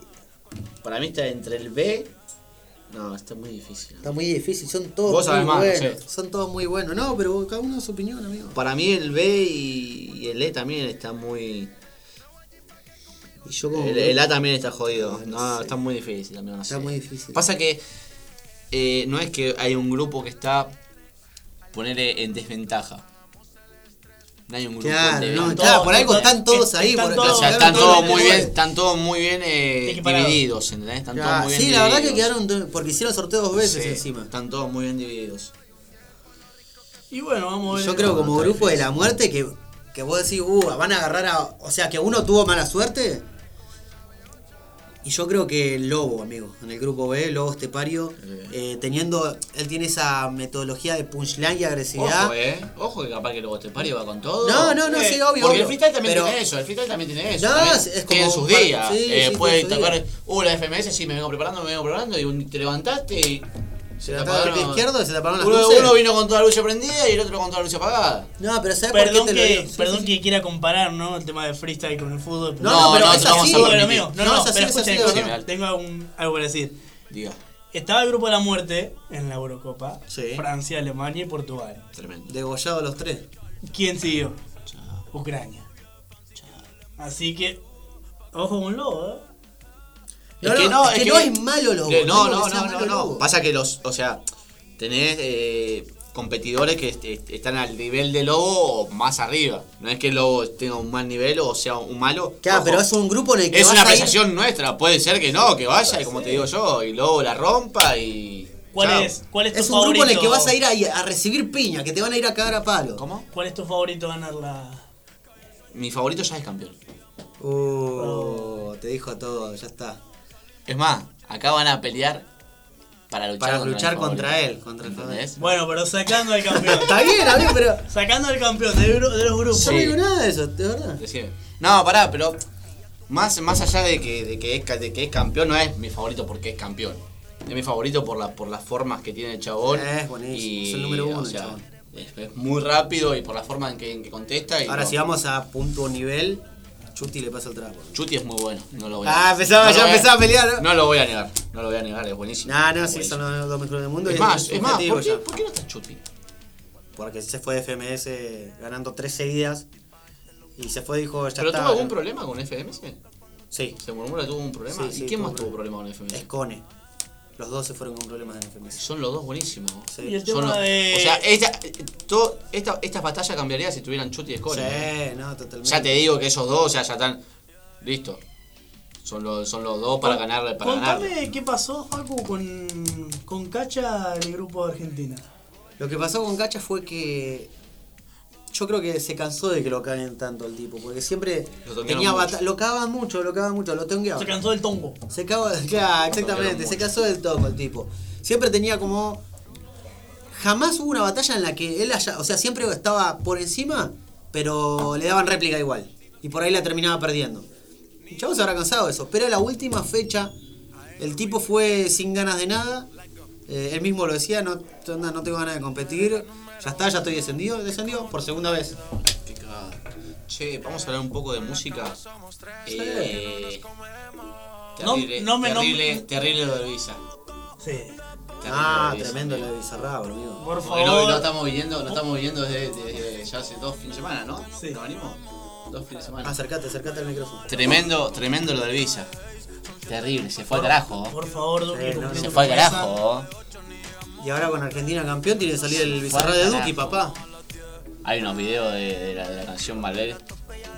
Para mí está entre el B. No, está muy difícil. Está muy difícil, son todos Vos muy sabés más, buenos. sí. Son todos muy buenos. No, pero cada uno a su opinión, amigo. Para mí el B y, y el E también está muy. Y yo como El, el A también está jodido. No, está muy difícil también. no Está sé. muy difícil. Pasa que eh, no es que hay un grupo que está ponerle en desventaja. No hay un grupo Claro, en no, claro, por algo están todos ahí. están por- todos- O sea, quedaron están todos muy bien, están todos muy bien eh, divididos, ¿entendés? Están todos Claro, muy bien sí, la verdad que divididos. quedaron. Porque hicieron sorteo dos veces Sí, encima. Están todos muy bien divididos. Y bueno, vamos a ver. Yo creo como grupo de la muerte que, que vos decís, uh, van a agarrar a. O sea, que uno tuvo mala suerte. Y yo creo que Lobo, amigo, en el grupo B, Lobo Estepario, eh, teniendo. Él tiene esa metodología de punchline y agresividad. Ojo, eh. Ojo que capaz que luego Estepario va con todo. No, no, no, Eh, sí, obvio, Porque obvio. el freestyle también Pero- tiene eso, el freestyle también tiene eso. No, también es- es tiene como sus días. sí, eh, sí, puede tocar, uh, la FMS, sí, me vengo preparando, me vengo preparando, y un- te levantaste y. Se levantaba el pie izquierdo y se te apagaron las uno, luces. uno vino con toda la luz prendida y el otro con toda la luz apagada. No, pero ¿sabes por Perdón, qué te lo que, digo? Sí, perdón sí, que quiera comparar, ¿no? El tema de freestyle con el fútbol. No, no, pero no, es así. a Pero permitir. mío, no, No, no, es así, pero tengo un- algo para decir. Diga, Estaba el grupo de la muerte en la Eurocopa. Sí. Francia, Alemania y Portugal. tremendo. Degollado los tres. ¿Quién siguió? Ucrania. Así que, ojo con lobo, ¿eh? No, no, es que no es malo Lobo, que No, no no, no, no, no. Pasa que los, o sea, tenés eh, competidores que est- est- están al nivel de Lobo o más arriba. No es que Lobo tenga un mal nivel o sea un malo. Claro, Ojo, pero es un grupo en el que es vas una ir- apreciación nuestra. Puede ser que no, que vaya, y como te digo yo, y Lobo la rompa y. ¿Cuál chao. es, ¿Cuál es tu Es un favorito? grupo en el que vas a ir a recibir piña, que te van a ir a cagar a palo. ¿Cómo? ¿Cuál es tu favorito ganar la...? Mi favorito ya es campeón. Uh, te dijo todo, ya está. Es más, acá van a pelear para luchar Para contra luchar él, contra el ¿Entendés? Bueno, pero sacando al campeón. Está bien, amigo, pero. sacando al campeón de, los grupos. Yo no digo nada de eso, de verdad. Decime. No, pará, pero más, más allá de que, de, que es, de que es campeón, no es mi favorito porque es campeón. Es mi favorito por, la, por las formas que tiene el chabón. Es buenísimo, Y, es el número uno o el sea, chabón. Es, es muy rápido y por la forma en que, en que contesta. Y Ahora, no- si vamos a punto nivel, Chuti le pasa el trapo. Chuti es muy bueno, no lo voy a Ah, negar. empezaba, No ya empezaba a pelear, ¿no? No lo voy a negar, no lo voy a negar, es buenísimo. No, no, sí, son los dos mejores del mundo. y Es más, es es más, ¿por qué. ¿por qué no está Chuti? Porque se fue de FMS ganando tres seguidas. Y se fue, dijo, ya ¿Pero está. tuvo algún problema con FMS? Sí, Se murmura tuvo un problema. Sí, sí, ¿Y quién más tuvo problema con FMS? es Cone. Los dos se fueron con problemas en FMS. Son los dos buenísimos. Sí. Y el Son tema los- de... O sea, esta, todo, esta, esta batalla cambiaría si tuvieran Chuti y Score. Sí, no, totalmente. Ya te digo que esos dos, o sea, ya están. Listo. Son los, son los dos para ganar. Para. Contame qué pasó, Facu, con, con Cacha en el grupo de Argentina. Lo que pasó con Cacha fue que. Yo creo que se cansó de que lo caguen tanto el tipo, porque siempre Lo tenía mucho. lo cagaban mucho, lo cagaban mucho, lo tongueaban. Se cansó del tongo. Se cagó, claro, exactamente, se casó del tongo el tipo. Siempre tenía como. Jamás hubo una batalla en la que él haya. O sea, siempre estaba por encima, pero le daban réplica igual. Y por ahí la terminaba perdiendo. El chavo se habrá cansado de eso. Pero la última fecha, el tipo fue sin ganas de nada. Eh, él mismo lo decía, no, no tengo ganas de competir. Ya está, ya estoy descendido. Descendió por segunda vez. Qué cagada. Che, vamos a hablar un poco de música. Eh, No- terrible, no me- no terrible, me- terrible lo de Visa. Sí. Terrible Ah, lo de tremendo lo de Bizarrap, amigo. Por no, favor. lo estamos viendo, lo estamos viendo desde, desde ya hace dos fines de semana, ¿no? Sí. ¿No venimos? Dos fines de semana. Acércate, acércate al micrófono. Tremendo, tremendo lo del Visa. Terrible, se fue al carajo. Por favor, Duki, Eh, no, Se fue al carajo. Y ahora con Argentina campeón tiene que salir el al de. Duki, papá. Hay unos videos de, de la, de la canción Malver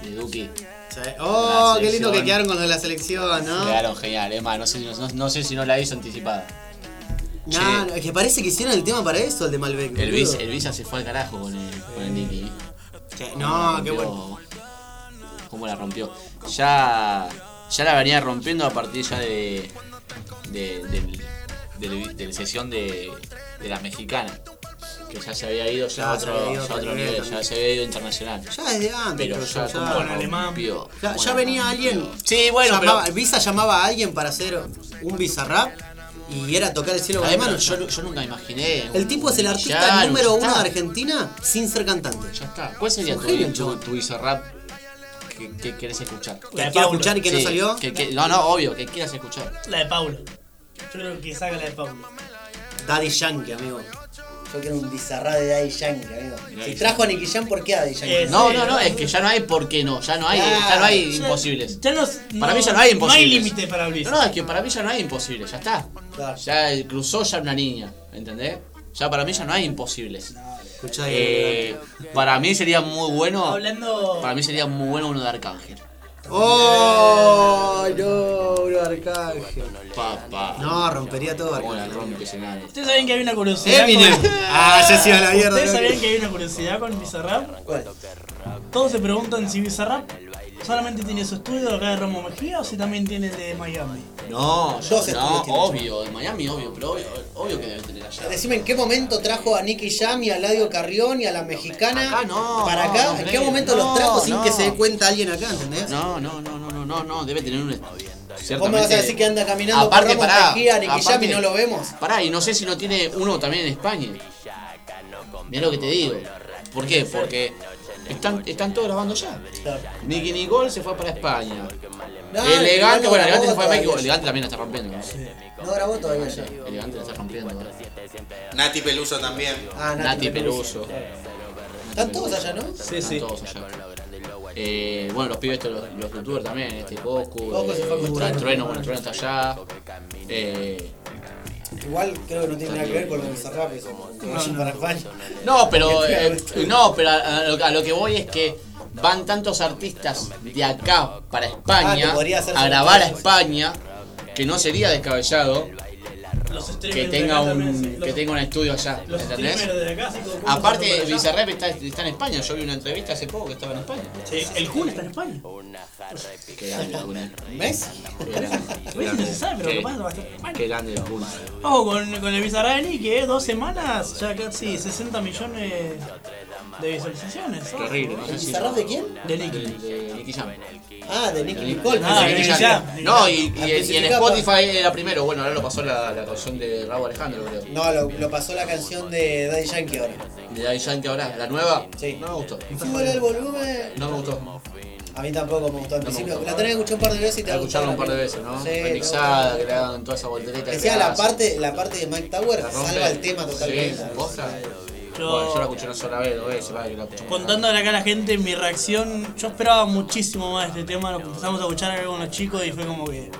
de Duki. Sí. Oh, qué lindo que quedaron con la selección, ¿no? Quedaron genial, es más, no sé, si no, no sé si no la hizo anticipada. No, no, es que parece que hicieron el tema para eso, el de Malbec. El. Visa, el Visa se fue al carajo con el, con el Nicky. Che, No, qué bueno. cómo la rompió. Ya, ya la venía rompiendo a partir ya de, de, del- del- de la sesión de, de la mexicana. Que ya se había ido ya, a otro, ido ya otro nivel ya se había ido internacional. Ya desde antes, Pero ya ya- la rompió, Ya, la venía alguien. Sí, bueno, llamaba, pero- Visa llamaba a alguien para hacer un bizarrap y era tocar el cielo con pero manos. yo, yo nunca imaginé. El tipo es el artista Ya, número uno de Argentina sin ser cantante. Ya está. ¿Cuál sería tu, tu, chabón. tu Bizarrap que, que querés escuchar? ¿Que quiero escuchar y que no salió? que- que- no, no, obvio, que quieras escuchar. La de Paulo. Yo creo que saca la de Paulo. Daddy Yankee, amigo. Yo quiero un bizarrap de Daddy Yankee, amigo. Daddy Si trajo a Nicky Jam, ¿por qué a Daddy Yankee? No, no, no, es que ya no hay por qué no, ya no hay, Ya, ya no hay ya- imposibles. Ya no, Para mí ya no hay No hay imposibles. límite para Luis. No, no, es que para mí ya no hay imposibles, ya está. Claro. Ya cruzó ya una niña, ¿entendés? Ya para mí ya no hay imposibles. Escuchá Eh, para mí sería muy bueno. Hablando. Para mí sería muy bueno uno de Arcángel. ¡Oh! No, bro, Arcángel. Papá. No, rompería todo Arcángel. rompe ese nano. ¿Ustedes sabían que hay una curiosidad? Eminem. con- Ah, ya se iba a la mierda. ¿Ustedes sabían que hay una curiosidad con Bizarrap? ¿Cuál? Todos se preguntan si Bizarrap solamente tiene su estudio acá de Ramo Mejía o si también tiene el de Miami. No, Dos yo, estudios no, tiene, obvio, de Miami, obvio, pero obvio, obvio que debe tener allá. Decime en qué momento trajo a Nicky Jam y a Ladio Carrión y a la mexicana Acá no, para acá. no ¿En qué momento los trajo sin no. que se dé cuenta alguien acá, ¿entendés? No, no, no, no, no, no, no, debe tener un. ¿Vos me vas a decir que anda caminando aparte, por pará, Mejía, Nicky Jam y aparte- no lo vemos? Pará, y no sé si no tiene uno también en España. Mirá lo que te digo. ¿Por qué? Porque están, están todos grabando ya. Nicky Nicole se fue para España. No, Elegante, no bueno, grabó Elegante se fue a. México. Elegante también la está rompiendo. ¿no? No grabó todavía ya. Elegante la está rompiendo. Nati Peluso también. Ah, Nati Peluso. Están todos allá, ¿no? Sí, sí. Todos allá. Eh, bueno, los pibes, estos, los, los youtubers también, este Goku, Goku se fue eh. Trueno, bueno, Trueno está allá. Eh, Igual creo que no tiene nada que ver con lo de Bizarrap eso. Que vayan para España. no, pero eh, no, pero a, a lo, a lo que voy es que van tantos artistas de acá para Ah, que España podría a grabar a. España que no sería descabellado Los que tenga acá también, sí. un Los- que tenga un estudio allá, Los ¿entendés? de acá, sí, Aparte. Bizarrap está, está en España. Yo vi una entrevista hace poco que estaba en España. Sí, el Kun está en España. Qué grande. ¿Ves? Qué grande. Messi no se sabe, pero Qué- capaz va a estar en España. Qué grande el Kun. Ojo con, con el Bizarrap de Nicky, eh, dos semanas, ya casi 60 millones de visualizaciones. Qué horrible, no sé si. ¿Bizarrap de quién? De Nicky. De, de Nicky Jam. Ah, de Nicky Nicole. Ah, que Nicky Jam. No, y, y- Al y en Spotify era primero. Bueno, ahora lo pasó la, la canción de Raúl Alejandro, creo. No, lo, lo pasó la canción de Daddy Yankee ahora. De Daddy Yankee ahora, la nueva. Sí. No me gustó. Súbele el volumen. No me gustó. A mí tampoco me gustó al No principio. gustó. La tenés que escuchar un par de veces y te La escucharon un par de veces, ¿no? Sí, Remixada, que le hagan toda esa voltereta. Que sea la parte, la parte de Mike Tower salva el tema totalmente. Sí. Yo- Bueno, yo la escuché una sola vez, dos veces, la escuché. Contándole acá a la gente mi reacción, yo esperaba muchísimo más de este tema, lo empezamos a escuchar acá con los chicos y fue como que...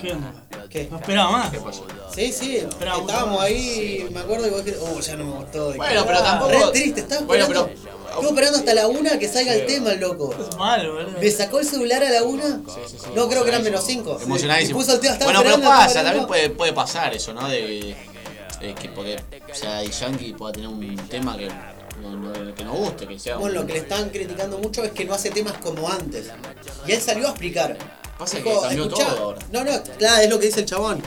¿Qué onda? ¿Qué? No esperaba más. ¿Qué pasó? Sí, sí, Esperaba estábamos más. ahí, me acuerdo y vos dijiste, oh, ya no me gustó. de Bueno, pero tampoco- Re triste, estaba Bueno, esperando. pero- Estuvo esperando hasta la una que salga el tema, el loco. Es malo, boludo. ¿Me sacó el celular a la una? sí, sí, no, creo que eran menos cinco. Emocionadísimo. Y puso el tema, estaba bueno, pero pasa, también puede, puede pasar eso, ¿no? De, de que porque sea, Yankee pueda tener un tema que no, no- que no guste, que sea. Bueno, un- lo que le están criticando mucho es que no hace temas como antes. Y él salió a explicar. Pasa Dijo, que cambió "Escuchá". todo ahora. No, no, claro, es lo que dice el chabón.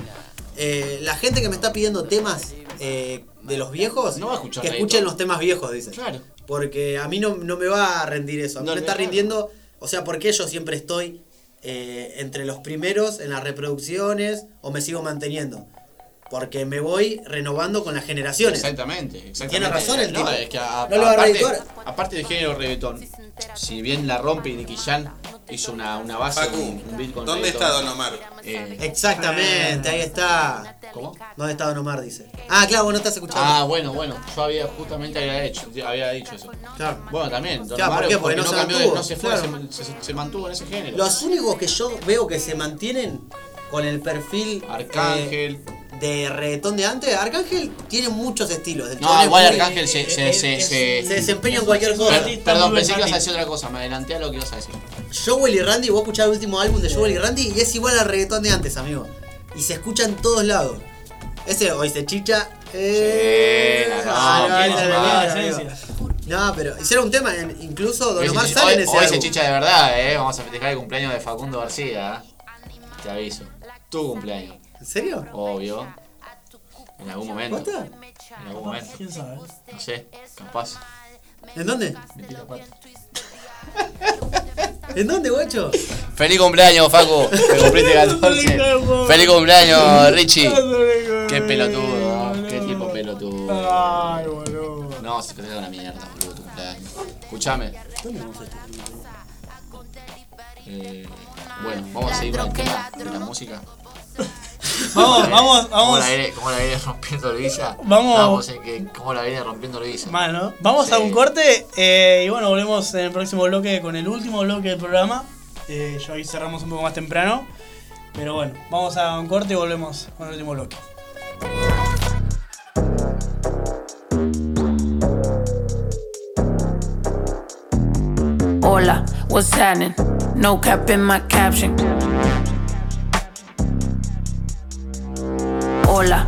Eh, la gente que me está pidiendo temas eh, de los viejos, No va a escuchar que escuchen los temas viejos, dice. Claro. Porque a mí no, no me va a rendir eso. A mí me está rindiendo, o sea, porque yo siempre estoy eh, entre los primeros en las reproducciones o me sigo manteniendo. Porque me voy renovando con las generaciones. Exactamente, exactamente. Tiene razón el no, tipo. Es que a- No le va a aparte, aparte del género reggaetón, si bien la rompe y Nicky Jam hizo una, una base, un, un beat con ¿dónde reggaetón, está Don Omar? eh, Exactamente, ahí está. ¿Cómo? ¿Dónde está Don Omar? Dice. Ah, claro, vos no estás escuchando. Ah, bueno, bueno, yo había justamente había hecho, había dicho eso. Claro. Bueno, también, Don Claro, ¿por qué? Porque no se cambió, de- mantuvo, no se fue, claro. se, se- se mantuvo en ese género. Los únicos que yo veo que se mantienen con el perfil Arcángel. eh, de reggaetón de antes, Arcángel tiene muchos estilos. El No, igual Arcángel se, se, se, se- se desempeña en cualquier cosa. Per- perdón, pensé que ibas a decir otra cosa, me adelanté a lo que ibas a decir. Joel y Randy, vos escuchás el último álbum de Joel y Randy y es igual al reggaetón de antes, amigo. Y se escucha en todos lados. Ese hoy se chicha. Eh, Sí, la rompe, no, pero era un tema, incluso Don Hoy, Omar se, sale en hoy- ese hoy se chicha de verdad, eh. Vamos a festejar el cumpleaños de Facundo García. ¿eh? Te aviso. Tu cumpleaños. ¿En serio? Obvio. En algún momento. ¿Posta? En algún momento. ¿Quién sabe? No sé, capaz. ¿En dónde? ¿En dónde, guacho? Feliz cumpleaños, Facu. Que cumpliste 14. Feliz cumpleaños, Richie. Qué pelotudo, ¿no? qué tipo pelotudo. Ay, boludo. No, se festeja una mierda, boludo, tu cumpleaños. Escuchame. Eh, bueno, vamos a seguir con el tema de la música. Vamos, vamos, ¿Cómo vamos. la viene, cómo la viene rompiendo Luisa? Vamos. Estábamos en que cómo la viene rompiendo Luisa. Mal, ¿no? Vamos a un corte eh, y bueno, volvemos en el próximo bloque con el último bloque del programa. Eh, ya hoy cerramos un poco más temprano. Pero bueno, vamos a un corte y volvemos con el último bloque. Hola, what's happening? No cap in my caption. Hola,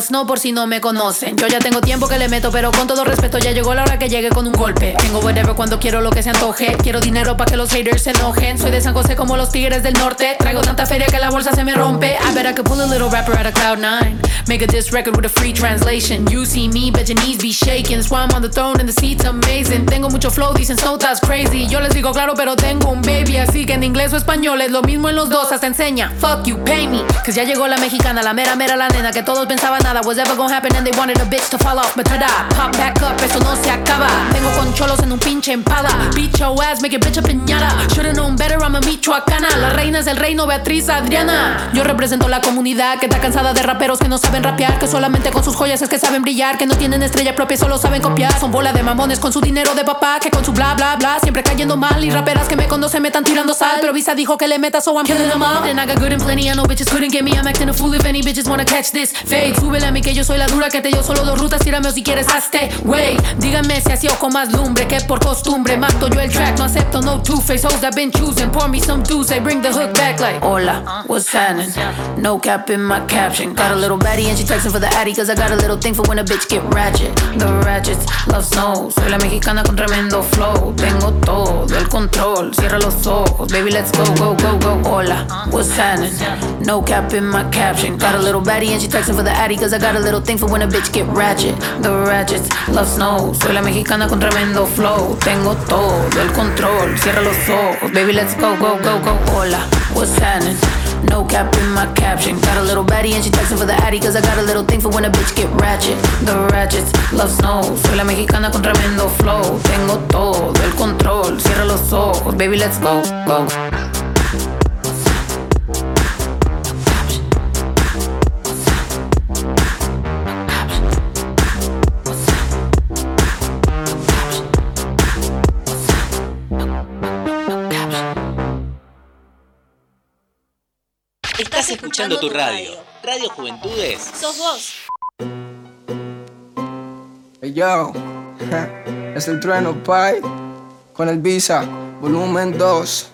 Snow por si no me conocen. Yo ya tengo tiempo que le meto, pero con todo respeto ya llegó la hora que llegue con un golpe. Tengo whatever cuando quiero lo que se antoje. Quiero dinero para que los haters se enojen. Soy de San José como los tigres del norte. Traigo tanta feria que la bolsa se me rompe. I bet I could pull a little rapper out of cloud nine. Make a diss record with a free translation. You see me, bet your knees be shaking. I'm on the throne and the seat's amazing. Tengo mucho flow, dicen Snow that's crazy. Yo les digo claro, pero tengo un baby. Así que en inglés o español es lo mismo en los dos. Hasta enseña. Fuck you, pay me. Cause ya llegó la mexicana, la mera mera la nena. Que todos pensaban nada was ever gonna happen and they wanted a bitch to fall off. But tada, pop back up, esto no se acaba. Vengo con cholos en un pinche empada. Beat your ass, make it bitch a piñata. Should've known better, I'm a michoacana. La reina es del reino, Beatriz Adriana. Yo represento la comunidad que está cansada de raperos que no saben rapear. Que solamente con sus joyas es que saben brillar. Que no tienen estrella propia, solo saben copiar. Son bola de mamones con su dinero de papá. Que con su bla bla bla siempre cayendo mal. Y raperas que me conocen me están tirando sal. Pero Visa dijo que le meta, so I'm killing them all. And I got good and plenty, I know bitches couldn't get me. I'm acting a fool if any bitches wanna catch this. Fade, súbele a mí que yo soy la dura que te dio solo dos rutas. Tírame o si quieres hazte. Wey, díganme si así o con más lumbre que por costumbre. Mato yo el track, no acepto no two-face hoes that been choosing. Pour me some juice, they bring the hook back like. Hola, what's happening? No cap in my caption. Got a little baddie and she texting for the addy. Cause I got a little thing for when a bitch get ratchet. The ratchets love snow. Soy la mexicana con tremendo flow. Tengo todo el control. Cierra los ojos. Baby, let's go, go, go, go. Hola, what's happening? No cap in my caption. Got a little baddie and she texting for the addy. Cause I got a little thing for when a bitch get ratchet. The ratchets love snow. Soy la mexicana con tremendo flow. Tengo todo el control. Cierra los ojos. Baby, let's go, go, go, go. Hola, what's happening? No cap in my caption. Got a little baddie and she texting for the addy. Cause I got a little thing for when a bitch get ratchet. The ratchets love snow. Soy la mexicana con tremendo flow. Tengo todo el control. Cierra los ojos. Baby, let's go, go. Escuchando tu radio. Radio Juventudes. Sos vos. Hey yo, es el trueno Pai con el Visa, volumen 2.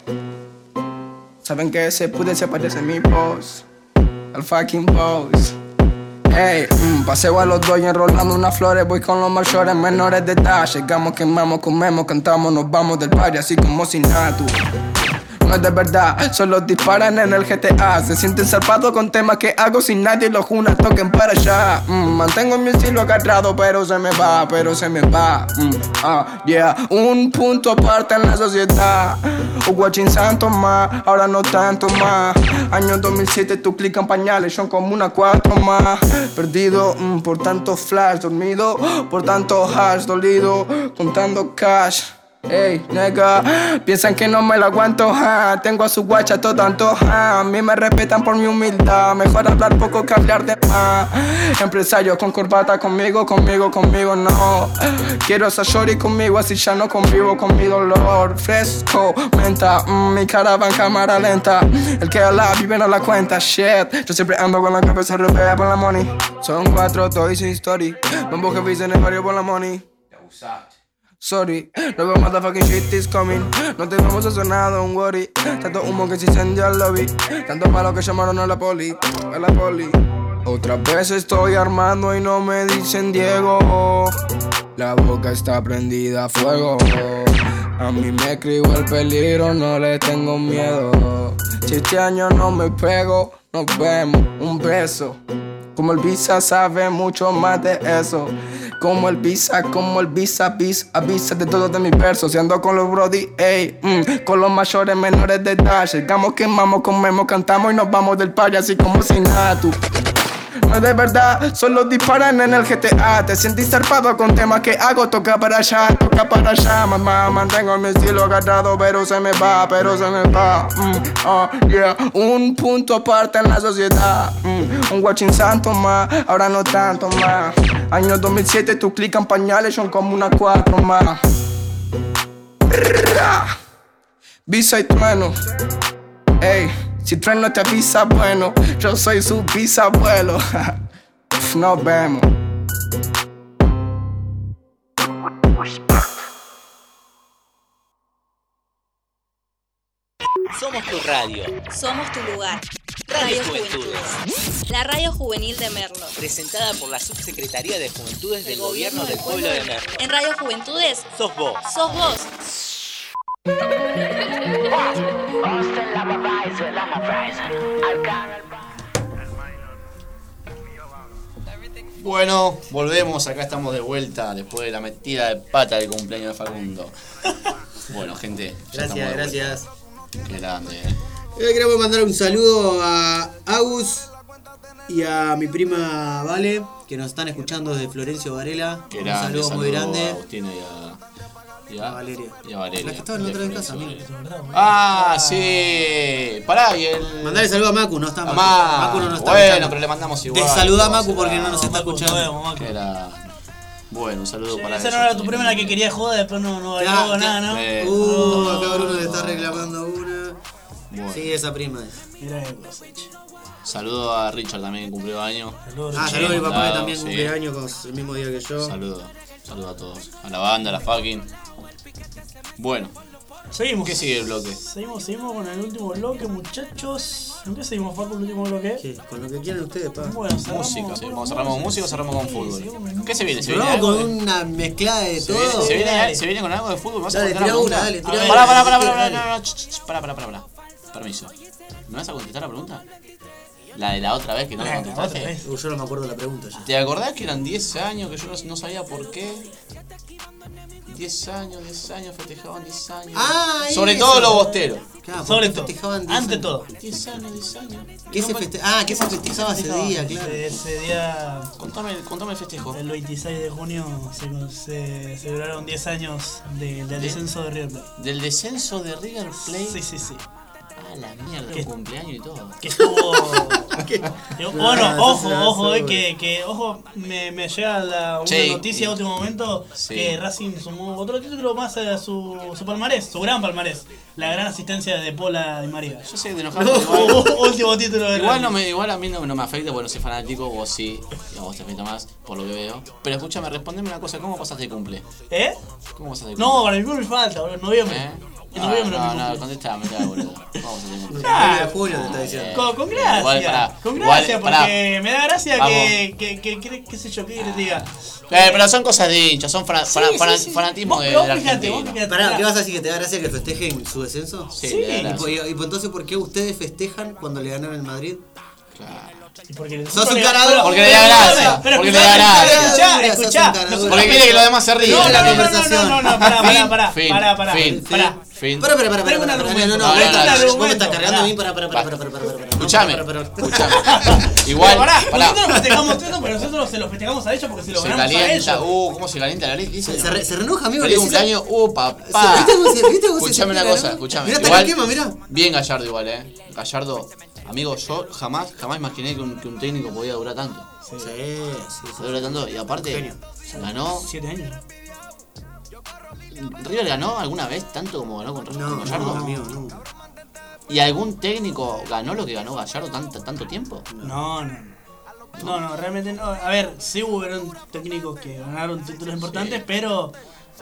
Saben que ese pude se parece a mi boss, al fucking boss. Hey, mm, paseo a los dos y enrolando unas flores. Voy con los mayores, menores de edad. Llegamos, quemamos, comemos, cantamos, nos vamos del party así como sin nada. Es de verdad, solo disparan en el GTA. Se sienten zarpados con temas que hago sin nadie los juna toquen para allá. Mm, mantengo mi estilo agarrado, pero se me va, pero se me va. Mm, ah, yeah, un punto aparte en la sociedad. Watching Santo más, ahora no tanto más. Año 2007, tu clic en pañales, son como una cuatro más. Perdido mm, por tanto flash, dormido por tanto hash, dolido, contando cash. Ey, nega, piensan que no me lo aguanto, ja. Tengo a su guacha todo tanto, ja. A mí me respetan por mi humildad. Mejor hablar poco que hablar de más. Empresario con corbata conmigo, conmigo, conmigo, no. Quiero esa shorty conmigo, así ya no convivo con mi dolor. Fresco, menta, mm, mi cara va en cámara lenta. El que la vive no la cuenta, shit. Yo siempre ando con la cabeza repleta por la money. Son cuatro toys sin story. Vamos que en el barrio por la money. Sorry, no veo motherfucking shit is coming. No te a hacer nada, un worry. Tanto humo que se incendia el lobby. Tanto malo que llamaron a la poli, a la poli. Otra vez estoy armando y no me dicen Diego. La boca está prendida a fuego. A mí me escribo el peligro, no le tengo miedo. Si este año no me pego, nos vemos, un beso. Como el visa sabe mucho más de eso. Como el visa, como el visa, visa, avisa de todos de mis versos. Y ando con los brody, ey, mm, con los mayores, menores de edad. Llegamos, quemamos, comemos, cantamos y nos vamos del party así como si nada. No de verdad, solo disparan en el GTA. Te sientes zarpado con temas que hago. Toca para allá, toca para allá. Mamá, mantengo mi estilo agarrado, pero se me va, pero se me va. Mm, oh, yeah. Un punto aparte en la sociedad. Mm, un watching santo más, ahora no tanto más. Año 2007, tu clic en pañales son como una cuatro más. Visa y trueno. Ey. Si trueno te avisa, bueno, yo soy su bisabuelo. Nos vemos. Somos tu radio. Somos tu lugar. Radio Juventudes. La radio juvenil de Merlo. Presentada por la Subsecretaría de Juventudes del Gobierno del Pueblo de Merlo. En Radio Juventudes. Sos vos. Sos vos. Bueno, volvemos, acá estamos de vuelta después de la metida de pata del cumpleaños de Facundo. Bueno, gente. ya Gracias, gracias. Qué grande, eh. Queremos mandar un saludo a Agus y a mi prima Vale, que nos están escuchando desde Florencio Varela. Qué un grande, saludo muy grande. A Agustina y a, y a, Valeria. y a Valeria. La que estaba en la otra vez casa. Varela. Ah, sí. Pará, y el. Mandale saludo a Macu, no está A Macu. No nos está Bueno, escuchando. pero le mandamos igual. Desaludá a Vamos Macu porque a- no nos está escuchando. Era. Bueno, un saludo para Esa eso. no era tu prima la que quería joder, después no, no ya. nada, ¿no? Eh. Uh, acá Bruno le está reclamando una. Bueno. Sí, esa prima es. Mirá qué cosa, che. Saludo a Richard también que cumplió años. Ah, saludos a mi papá que también sí. cumple años con el mismo día que yo. Saludo. Saludo a todos. A la banda, a la fucking. Bueno. Seguimos. ¿Qué sigue el bloque? Seguimos, seguimos con el último bloque, muchachos. ¿En qué seguimos, Facu, el último bloque? Con lo que quieran ustedes, pa. Bueno, cerramos. Música, sí. Vamos, cerramos con música o cerramos con fútbol. ¿Qué se viene? ¿Se viene algo? con de- una mezclada de ¿Se todo. viene, se, viene, se viene con algo de fútbol? ¿Vas a Dale, la tira una, pregunta? dale, tira Pará, una. pará, pará, pará, pará, pará, ch, ch, ch, pará, pará, pará, pará. Permiso. ¿Me vas a contestar la pregunta? La de la otra vez que no la contestaste. Uh, yo no me acuerdo la pregunta ya. ¿Te acordás que eran 10 años que yo no- no sabía por qué? 10 años, 10 años, festejaban 10 años. Ah, Sobre eso. todo los bosteros. Claro, Sobre todo. festejaban 10 Ante años. todo. 10 años, 10 años. ¿Qué se feste ah, ¿qué se festejaba ese día, claro? Ese, ese día, Contame, contame el festejo. el 26 de junio, se, se celebraron 10 años de- del descenso de River Plate. Del descenso de River Plate. Sí, sí, sí. La mierda, cumpleaños y todo. Que estuvo. que- bueno, No, ojo, ojo, eh, que, que, ojo, me, me llega la, una Che, noticia a último momento Sí. que Racing sumó otro título más a su, su palmarés, su gran palmarés. La gran asistencia de Pola y María. Yo sé de igual, último título de igual, no me, igual a mí no, no me afecta porque no soy fanático, vos sí, y a vos te afecta más, por lo que veo. Pero escúchame, respondeme una cosa, ¿cómo pasaste el cumple? ¿Eh? ¿Cómo pasaste el cumple? No, para mi cumple falta, boludo, en noviembre. ¿Eh? En Ah, noviembre no, no, cumple. contestame, te hago boludo. ¿Cómo pasaste el cumple? Ah, de julio te está diciendo. Con, con gracia, igual, con gracia, porque me da gracia Vamos. que, que, que, que- qué sé yo, qué les diga. Eh, pero son cosas de hinchas, son Sí, sí, sí. fanatismo Vos- de, vos del fíjate, vos argentino. fíjate. Pará, ¿qué vas a decir que te da gracia que festejen su descenso? Sí, Y, entonces, ¿por qué ustedes festejan cuando le ganaron el Madrid? Y porque Sos un caradura. Porque le da gracia, porque le da gracia. Escuchá, escuchá. Porque quiere que los demás se rían. No, no, no, no, no, no, no, pará, pará, pará, pará, pará, fin, pará. fin. Para, para, para, para, Traigo un para, para, argumento. no, no, vos me estás cargando a mí, pará. para, para, para, para, para, para, para. Escuchame, No, para, para, para. escuchame. Igual, pará, pará. nosotros nos festejamos pero nosotros se lo festejamos a ellos porque se lo ganamos a ellos. uh, cómo se calienta la leche. Se, se re- se renoja, amigo. Feliz cumpleaños, uh, papá. ¿Viste cómo se- viste cómo se Escuchame una cosa, no? escuchame. Mirá, quema, mirá. Bien Gallardo igual, eh. Gallardo, amigo, yo jamás, jamás imaginé que un, que un técnico podía durar tanto. Sí, sí, sí. Podía durar tanto y aparte ganó. Siete años. ¿River ganó alguna vez tanto como ganó con, con No, Gallardo? no, amigo, no. ¿Y algún técnico ganó lo que ganó Gallardo tanto, tanto tiempo? No, no. No, no, realmente no. A ver, sí hubieron técnicos que ganaron títulos importantes, pero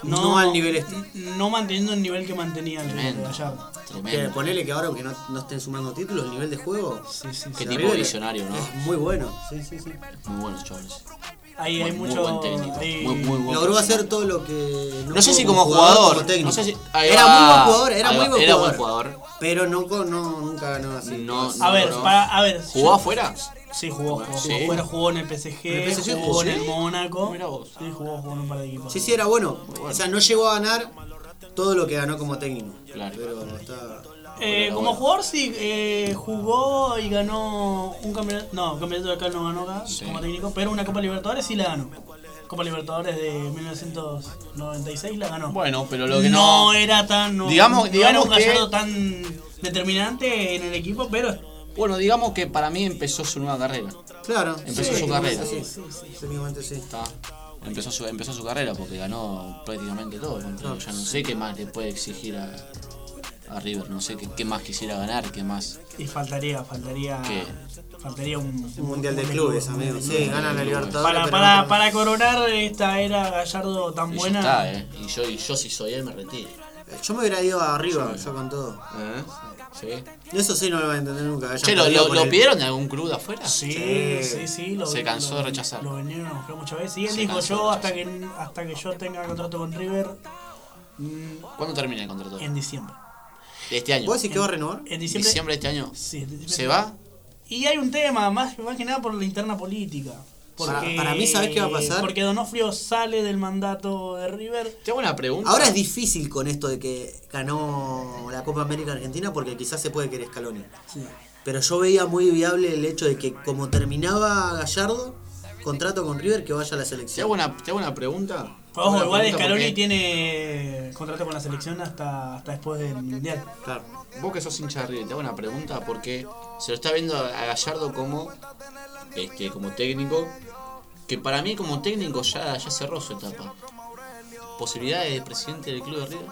no, No al nivel este. No manteniendo el nivel que mantenía el Tremendo. Gallardo. Que Tremendo. ponele que ahora, aunque no, no estén sumando títulos, el nivel de juego Sí, sí, Qué tipo River visionario, ¿no? es muy bueno. Sí, sí, sí. Muy buenos chavales. Ahí hay Muy- muy mucho. buen técnico. hay- Muy, muy buen Logró hacer todo lo que. No sé pudo si como jugador. técnico. No sé si. Era muy buen jugador, era muy buen era jugador. buen jugador. Pero no, no, nunca ganó así. No, A ver, no. para, a ver. ¿Jugó yo- afuera? Sí, jugó, jugó. Sí. jugó afuera, jugó en el PSG, ¿En el PSG jugó en el. Mónaco. Mira vos. Sí, jugó, jugó en un par de equipos. Sí, sí, era bueno. O sea, no llegó a ganar todo lo que ganó como técnico. Claro. Pero está. Eh, como bueno. jugador sí, eh, jugó y ganó un campeonato, no, campeonato de acá no ganó acá Sí. como técnico, pero una Copa Libertadores sí la ganó. Copa Libertadores de 1996 la ganó. Bueno, pero lo que no. era tan, no, Digamos- no digamos era un que- Gallardo tan determinante en el equipo, pero Bueno, digamos que para mí empezó su nueva carrera. Claro. Empezó sí, su carrera. Sí, sí, sí. Sí. Está. Empezó su, empezó su carrera porque ganó prácticamente todo. Ya no sé qué más le puede exigir a, a River. No sé qué, qué más quisiera ganar, qué más. y faltaría, faltaría, ¿Qué? faltaría un, Un mundial de clubes, amigo. Sí, ganan la Libertadores. Para, para, no- para coronar esta era Gallardo tan Y ya buena. está, eh. Y yo, y yo si soy él me retiro. Yo me hubiera ido arriba, yo con todo. ¿Eh? Sí. Eso sí no lo voy a entender nunca. Che, ¿lo, lo, con lo el- pidieron de algún club de afuera? Sí, Sí. sí, sí. Lo, Se cansó lo- de rechazar. Lo a buscar muchas veces. Y él Se dijo, yo hasta que, hasta que yo tenga contrato con River mm, ¿Cuándo termina el contrato? en diciembre. De este año. ¿Vos decís que va a renovar? En diciembre. Diciembre de este año. Sí, en diciembre. ¿Se va? Y hay un tema, más, más que nada por la interna política. Para- Porque, para mí, ¿sabés qué va a pasar? Porque Donofrio sale del mandato de River. Te hago una pregunta. Ahora es difícil con esto de que ganó la Copa América Argentina porque quizás se puede querer Scaloni. Sí. Pero yo veía muy viable el hecho de que como terminaba Gallardo, contrato con River, que vaya a la Te selección. hago una, te hago una pregunta. Ojo, igual Scaloni porque tiene contrato con la selección hasta, hasta después del Mundial. Claro. Vos que sos hincha de River, te hago una pregunta porque se lo está viendo a Gallardo como este como técnico que para mí como técnico ya, ya cerró su etapa. ¿Posibilidades de presidente del club de River?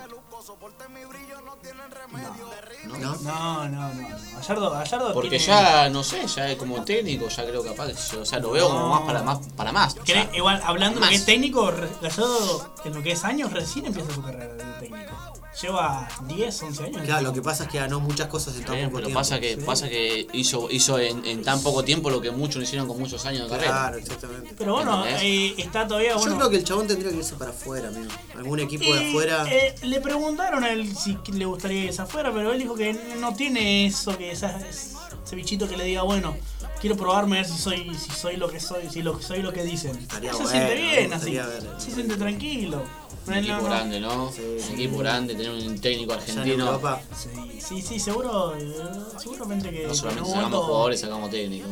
No, ¿No? no, no. no. Gallardo, Gallardo Porque tiene- ya, no sé, ya como técnico ya creo capaz, o sea, lo veo como más para más. Para más o Cree- sea, igual, hablando de que es técnico, Gallardo, en lo que es años, recién empieza su carrera de técnico. Lleva 10, 11 años. Claro, lo que pasa es que ganó muchas cosas en tan poco pero tiempo. pasa que, pasa que hizo, hizo en, en tan poco tiempo lo que muchos hicieron con muchos años de carrera. Claro, exactamente. Pero bueno, eh, está todavía bueno. Yo creo que el chabón tendría que irse para afuera, amigo. Algún equipo de Y, afuera. eh, le preguntaron a él si le gustaría irse afuera, pero él dijo que no tiene eso, que esa- ese bichito que le diga, bueno, quiero probarme a ver si soy, si soy lo que soy, si lo, soy lo que dicen. Estaría se bueno, siente bien así, ver. se siente tranquilo. Un No, equipo no, grande, ¿no? un equipo grande, tener un técnico argentino. Europa. Sí, sí, sí, seguro, eh, seguramente que No en solamente sacamos jugadores, sacamos técnicos.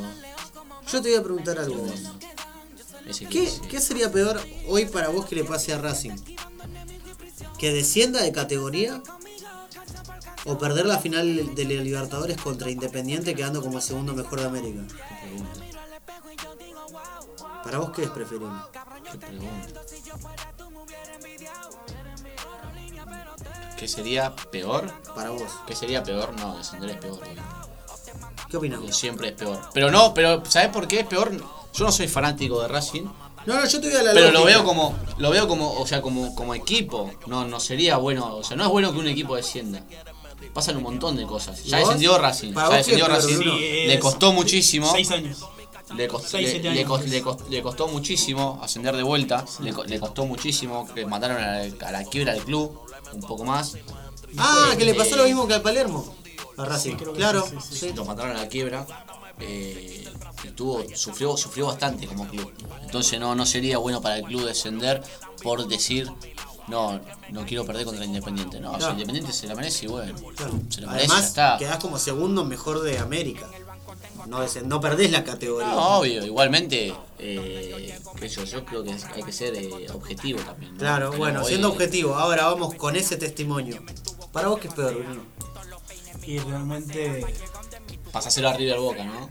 Yo te voy a preguntar algo. ¿Qué, ¿Qué sería peor hoy para vos que le pase a Racing? ¿Que descienda de categoría? ¿O perder la final de la Libertadores contra Independiente quedando como el segundo mejor de América? ¿Para vos qué es preferible? Qué pregunta. ¿Qué sería peor? Para vos. ¿Qué sería peor? No, descender es peor. ¿Qué? Porque Siempre es peor. Pero no, pero ¿sabes por qué es peor? Yo no soy fanático de Racing, No, no, yo te voy a la pero lo veo como lo veo como, o sea, como como equipo. No no sería bueno, o sea, no es bueno que un equipo descienda. Pasan un montón de cosas. Ya descendió Racing, ¿Para ya descendió Racing. Sí, Le costó muchísimo. Seis años. Le, costó, Seis, le, siete le años. cos- le cos- le costó muchísimo ascender de vuelta. Le, co- le costó muchísimo que mataron a la, a la quiebra del club. Un poco más. Ah, que le Eh, pasó lo mismo que al Palermo. A Racing. creo que claro. sí, sí, sí. Lo mataron a la quiebra. eh, y tuvo, sufrió, sufrió bastante como club. Entonces no, no sería bueno para el club descender por decir no, no quiero perder contra el Independiente. No, Claro. el Independiente se la merece y bueno, se la merece, Además, está. quedás como segundo mejor de América. No, es- no perdés la categoría. No, obvio, igualmente, eh, yo, yo creo que hay que ser eh, objetivo también. ¿no? Claro, Pero bueno, siendo objetivo, ahora vamos con ese testimonio. ¿Para vos qué es peor, Bruno? Y realmente. A ser a River Boca, ¿no?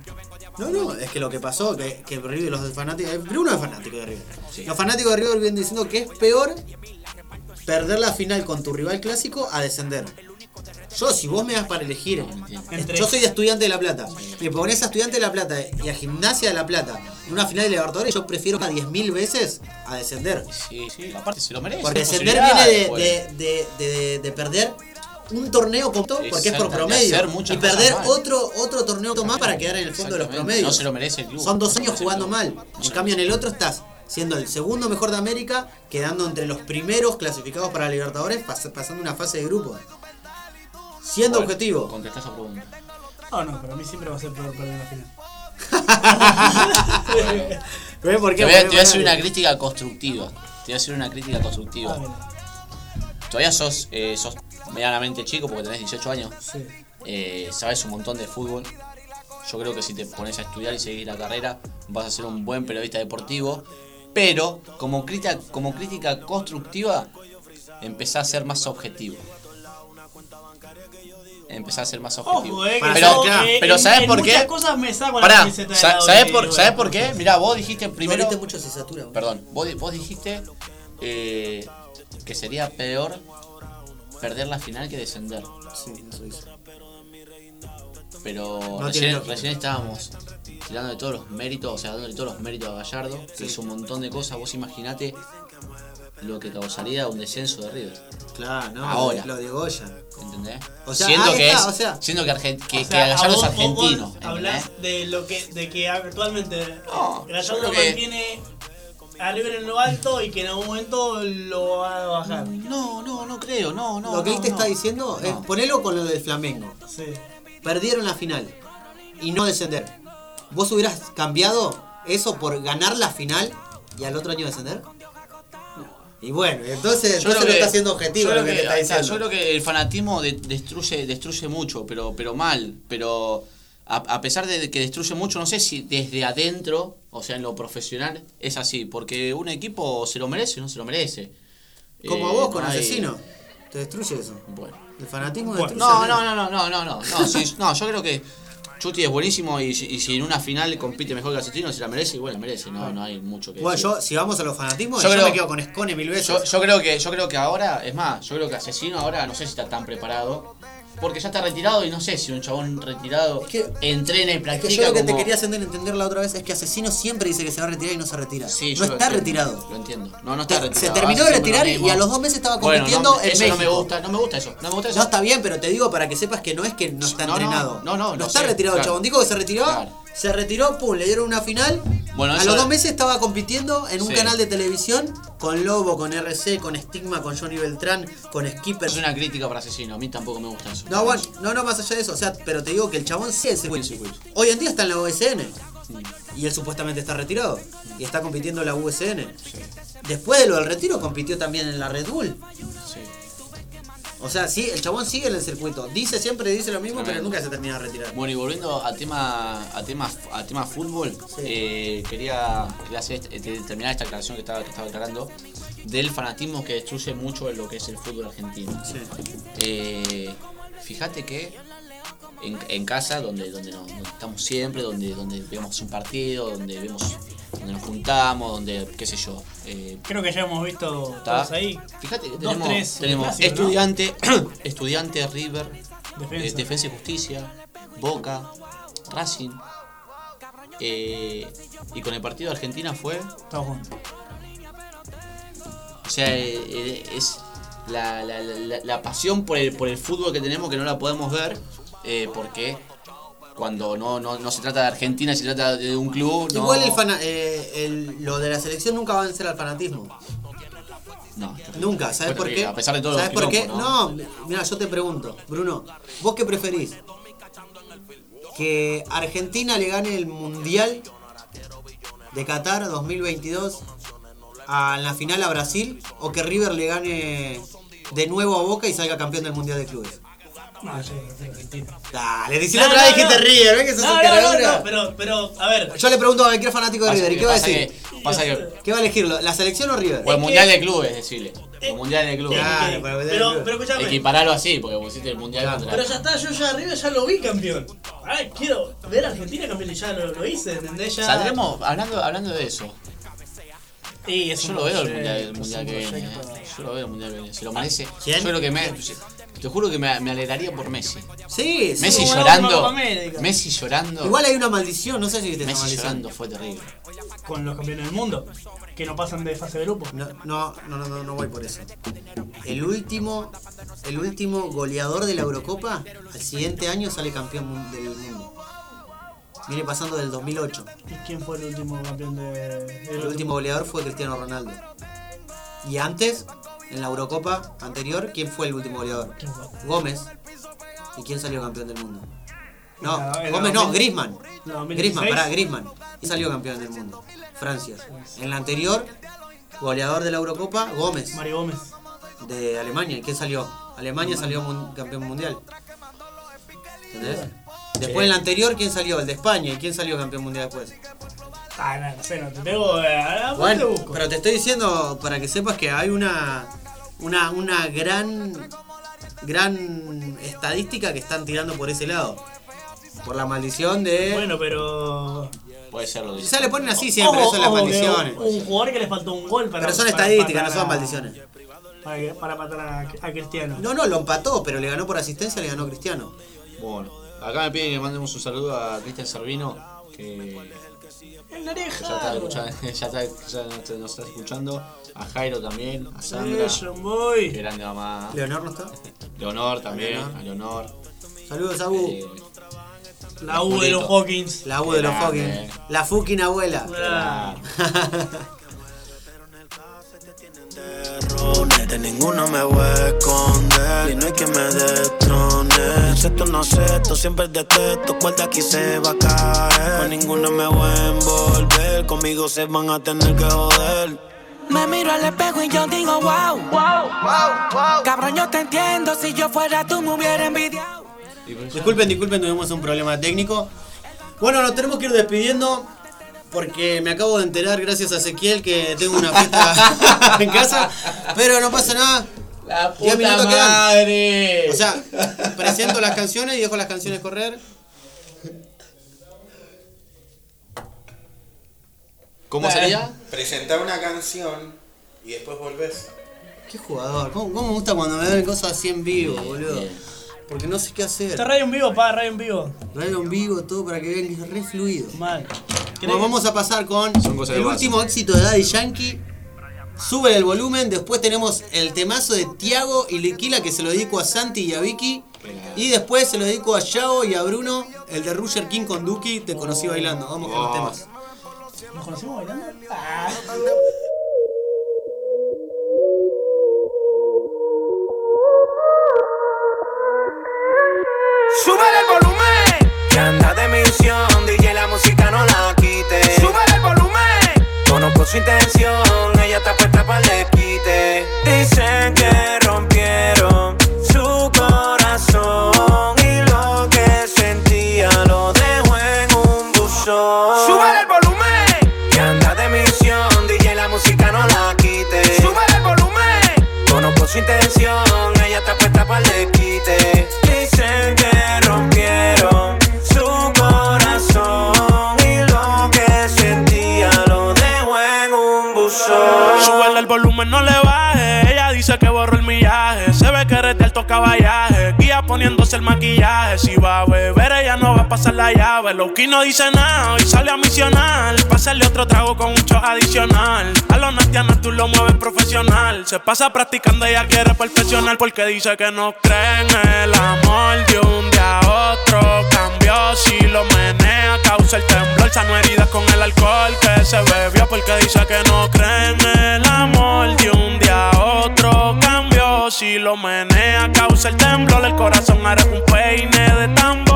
No, no, es que lo que pasó, que, que River, los fanáticos. eh, Bruno es fanático de River. Los fanáticos de River vienen diciendo que es peor perder la final con tu rival clásico a descender. Yo, si vos me das para elegir, Entre- yo soy de Estudiante de La Plata, me pones a Estudiante de La Plata y a Gimnasia de La Plata en una final de Libertadores, yo prefiero a 10.000 veces a descender. Sí, sí, aparte se lo merece. Porque descender viene de, de, de, de- de perder un torneo completo porque es por promedio. Y perder otro, otro torneo más para quedar en el fondo de los promedios. no se lo merece el club. Son dos años jugando mal. En cambio, en el otro estás siendo el segundo mejor de América, quedando entre los primeros clasificados para Libertadores, pas- pasando una fase de grupo. Siendo Bueno, objetivo. Contestá esa pregunta. No, no, pero a mí siempre va a ser peor perder la final. ¿Ves por qué? Te voy, a, te Porque voy a hacer bueno, una crítica constructiva. Te voy a hacer una crítica constructiva. Todavía sos, eh, sos medianamente chico porque tenés 18 años. Sí. Eh, sabes un montón de fútbol. Yo creo que si te pones a estudiar y seguir la carrera, vas a ser un buen periodista deportivo. Pero como crítica, como crítica constructiva, empezá a ser más objetivo. Empezá a ser más objetivo. Ojo, eh, pero, eh, pero en- ¿sabes en por qué? muchas cosas me saco la Pará, sa- ¿sabes por, River. ¿sabes por qué? Mirá, vos dijiste primero. mucho satura. Perdón, vos, di- vos dijiste eh, que sería peor perder la final que descender. Sí, eso hizo. Pero No recién, estábamos tirando de todos los méritos, o sea, dándole todos los méritos a Gallardo, que hizo un montón de cosas. Vos imaginate lo que causaría un descenso de River. Claro, no, Ahora. lo de Goya. ¿Entendés? O sea, siento que está, es, o sea- siento que, Argen- que, O que sea, Gallardo es vos- argentino. vos. Hablás de lo que, de que actualmente Gallardo que- mantiene a River en lo alto y que en algún momento lo va a bajar. No, no, no creo, no, no. lo que él no, te no. está diciendo es ponelo con lo del Flamengo. Sí. Perdieron la final y no descender. ¿Vos hubieras cambiado eso por ganar la final y al otro año descender? Y bueno, entonces, Yo que- está haciendo objetivo yo lo creo que, te está diciendo. Yo creo que el fanatismo de- destruye, destruye mucho, pero, pero mal. Pero a, a pesar de que destruye mucho, no sé si desde adentro, o sea, en lo profesional, es así. Porque un equipo se lo merece o no se lo merece. Como Eh, a vos con no hay- Asesino. Te destruye eso. Bueno. El fanatismo Bueno, destruye. no, no, no, no, no, no, no, no, no, yo creo que Chuti es buenísimo y, si- y si en una final compite mejor que Asesino, si la merece, igual la merece, no, no hay mucho que Bueno, decir. yo, si vamos a los fanatismos, Yo yo, creo- me quedo con Escone mil veces. Yo, yo creo que yo creo que ahora, es más, yo creo que Asesino ahora no sé si está tan preparado. Porque ya está retirado y no sé si un chabón retirado entrena y Es practica. que yo lo que te quería hacer entender la otra vez es que Asesino siempre dice que se va a retirar y no se retira. Sí, no está entiendo, retirado. Lo entiendo. No, no está retirado. se terminó de retirar y a los dos meses estaba Bueno, compitiendo no, en eso no me gusta, no me gusta eso. No me gusta eso. No está bien, pero te digo para que sepas que no es que no está No, no, entrenado. no, no, lo está sé, retirado el chabón. Dijo que se retiró, Claro. Se retiró, pum, le dieron una final. Bueno, a los dos meses estaba compitiendo en un Sí. canal de televisión con Lobo, con RC, con Stigma, con Johnny Beltrán, con Skipper. Es una crítica para Asesino, a mí tampoco me gusta eso. No, bueno, no, no, más allá de eso, o sea, pero te digo que el chabón sí es el circuito. Hoy en día está en la USN. Y él supuestamente está retirado. Y está compitiendo en la USN. Después de lo del retiro, compitió también en la Red Bull. Sí. O sea, sí, el chabón sigue en el circuito. Dice siempre, dice lo mismo, pero nunca se termina de retirar. Bueno, y volviendo a tema, a tema, a tema fútbol, eh, quería, quería hacer este- este- terminar esta aclaración que estaba, que estaba aclarando del fanatismo que destruye mucho lo que es el fútbol argentino. Eh, fíjate que en, en casa, donde, donde, nos, donde estamos siempre, donde, donde vemos un partido, donde vemos donde nos juntamos, donde, qué sé yo. eh, Creo que ya hemos visto ¿Está? todos ahí. Fíjate que Dos, tenemos, tres tenemos estudiante, estudiante River, Defensa. eh, Defensa y Justicia, Boca, Racing. eh, y con el partido de Argentina fue. Todos juntos. O sea, es la, la- la- la pasión por el, por el fútbol que tenemos que no la podemos ver. porque cuando no, no, no se trata de Argentina, se trata de un club. No, Igual el fana- eh, el- lo de la selección nunca va a vencer al fanatismo. no, Nunca, ¿sabes por qué? a pesar de todos ¿Sabes por qué? ¿no? No, mira, yo te pregunto, Bruno, ¿vos qué preferís? que Argentina le gane el Mundial de Qatar 2022 a en la final a Brasil o que River le gane de nuevo a Boca y salga campeón del Mundial de Clubes. No, yo soy argentino. Dale, si la otra vez dijiste River, ¿ves que sos no, un no, caradura? no, pero, pero, a ver. Yo le pregunto a cualquier fanático de Pasa River, ¿y que- qué va a pasa decir? que- pasa que- ¿Qué va a elegir? ¿La selección o River? O el mundial de clubes, decirle. El mundial de clubes. Claro, pero- Pero, pero escúchame. Equiparalo así, porque pusiste el mundial contra. Pero ya está, yo ya arriba ya lo vi campeón. Ahora quiero ver a Argentina campeón y ya lo, lo hice, ¿entendés? Ya... Saldremos hablando, hablando de eso. Y es Yo un lo veo el proyecto, mundial, el es mundial un que viene. proyecto. eh. Yo lo veo el mundial que viene. Si lo merece. ¿Quién? Yo creo que me. Te juro que me, me alegraría por Messi. Sí, sí. Messi como llorando. América. Messi llorando. Igual hay una maldición, no sé si viste esa Messi maldición. llorando fue terrible. Con los campeones del mundo, que no pasan de fase de grupo. No, no, no, no, no, no voy por eso. El último, el último goleador de la Eurocopa, al siguiente año sale campeón del mundo. Viene pasando del 2008. ¿Y quién fue el último campeón de.? El último goleador fue Cristiano Ronaldo. Y antes, en la Eurocopa anterior, ¿quién fue el último goleador? Gómez. ¿Y quién salió campeón del mundo? No, la- Gómez no, 2000. Griezmann. No, 2016. Griezmann, pará, Griezmann. Y salió campeón del mundo. Francia. En la anterior, goleador de la Eurocopa, Gómez. Mario Gómez. De Alemania. ¿Y quién salió? Alemania salió mun- campeón mundial. ¿Entendés? Después en la anterior, ¿quién salió? El de España. ¿Y quién salió campeón mundial después? Ah, no, no sé, no te tengo. Eh, te busco. pero te estoy diciendo para que sepas que hay una una, una gran gran estadística que están tirando por ese lado. Por la maldición de. Bueno, pero. Puede ser lo que Quizás le ponen así siempre, Ojo, eso es las ojo, que maldiciones. Un jugador que le faltó un gol para. Pero son para estadísticas, no son maldiciones. Para, matar a, a Cristiano. No, no, lo empató, pero le ganó por asistencia, le ganó Cristiano. Bueno, acá me piden que mandemos un saludo a Cristian Servino, que Oreja. ya está escuchando, ya está, ya nos- nos está escuchando. A Jairo también, a Sandra. John Boy. Qué grande mamá. Leonor no está. Leonor también, Leonor. a Leonor. Saludos a U. Eh, La U de los. Hawkins. La U de los grande. fucking. La fucking abuela. Ah, De ninguno me voy a esconder Y no hay que me destrone Esto no sé, esto siempre detesto Cuál de aquí se va a caer Con ninguno me voy a envolver Conmigo se van a tener que joder Me miro al espejo y yo digo wow, wow, wow, wow. Cabrón, yo te entiendo. Si yo fuera tú, me hubiera envidiado. Disculpen, disculpen, tuvimos un problema técnico. Bueno, nos tenemos que ir despidiendo porque me acabo de enterar, gracias a Ezequiel, que tengo una fiesta en casa. Pero no pasa nada. La Diez puta minutos quedan. madre. O sea, presento las canciones y dejo las canciones correr. ¿Cómo sería? Presentar una canción y después volvés. Qué jugador. ¿Cómo, cómo me gusta cuando me ven cosas así en vivo, boludo? Porque no sé qué hacer. Está radio en vivo, pa, radio en vivo. Radio en vivo, todo para que vean que es re fluido. Mal. Bueno, vamos a pasar con el último éxito de Daddy Yankee. Sube el volumen. Después tenemos el temazo de Tiago y Liquila que se lo dedico a Santi y a Vicky. Y después se lo dedico a Yao y a Bruno, el de Roger King con Duki. Te conocí bailando. Vamos con los Oh. temas. ¿Nos conocimos bailando? Ah. Sube el volumen Que anda de misión DJ la música no la quite. Sube el volumen. Conozco su intención Ella está puesta para le quite Dicen que rompieron su corazón Y lo que sentía lo dejó en un buzón. Sube el volumen. Que anda de misión DJ la música no la quite. Sube el volumen. Conozco su intención Ella está puesta para le caballaje. Guía poniéndose el maquillaje. Si va a beber, ella no va a pasar la llave. Loki no dice nada y sale a misionar. Pásale otro trago con un shot adicional. A los nastianos tú lo mueves profesional. Se pasa practicando, ella quiere perfeccionar. Porque dice que no cree el amor de un día a otro. Cambió Si lo menea, causa el temblor. Sano heridas con el alcohol que se bebió. Porque dice que no cree el amor. De un día a otro cambió. Si lo menea, causa el temblor. El corazón hará un peine de tambor.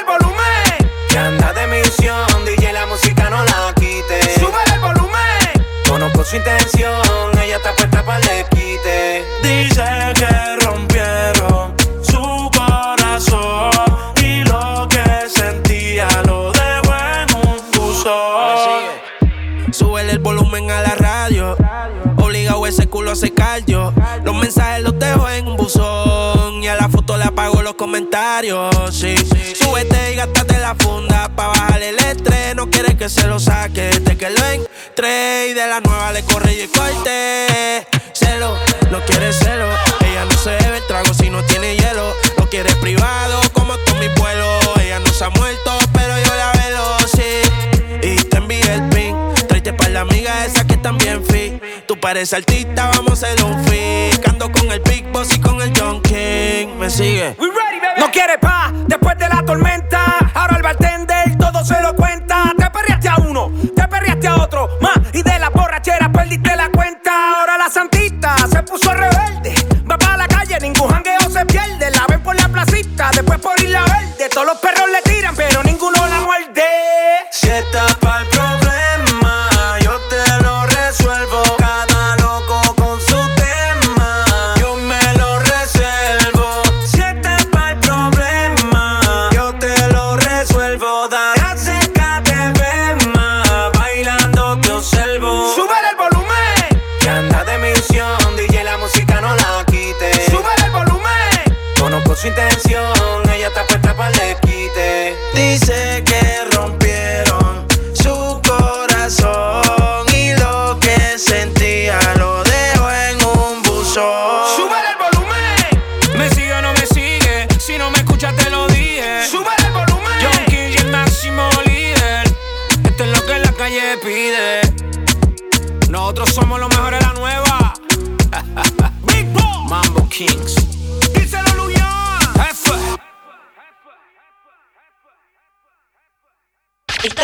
El volumen. Que anda de misión, DJ la música no la quite. Sube el volumen. Conozco su intención, ella está puesta para el quite. Dice que rompieron su corazón y lo que sentía lo dejó en un buzón. Súbele el volumen a la radio. Obligado ese culo a secar yo. Los mensajes los dejo en un buzón. Los comentarios. Sí. Súbete y gástate la funda. Pa' bajar el estrés. No quiere que se lo saque. Desde que lo entré. Y de la nueva le corre y corte. Celo, no quiere celo. Ella no se bebe el trago si no tiene hielo. Lo quiere privado como con mi vuelo. Ella no se ha muerto, pero yo la velo, sí. Y te envié el pin. Tráete pa' la amiga esa que también fit. Tú pareces artista, vamos a hacer un fit. Ando con el Big Boss y con el John King. Me sigue. No quiere pa' después de la tormenta. Ahora el bartender todo se lo cuenta. Te perreaste a uno, te perreaste a otro. Más y de la borrachera perdiste la cuenta. Ahora la santita se puso rebelde. Va para la calle, ningún jangueo se pierde. La ven por la placita, después por Isla Verde. Todos los perros le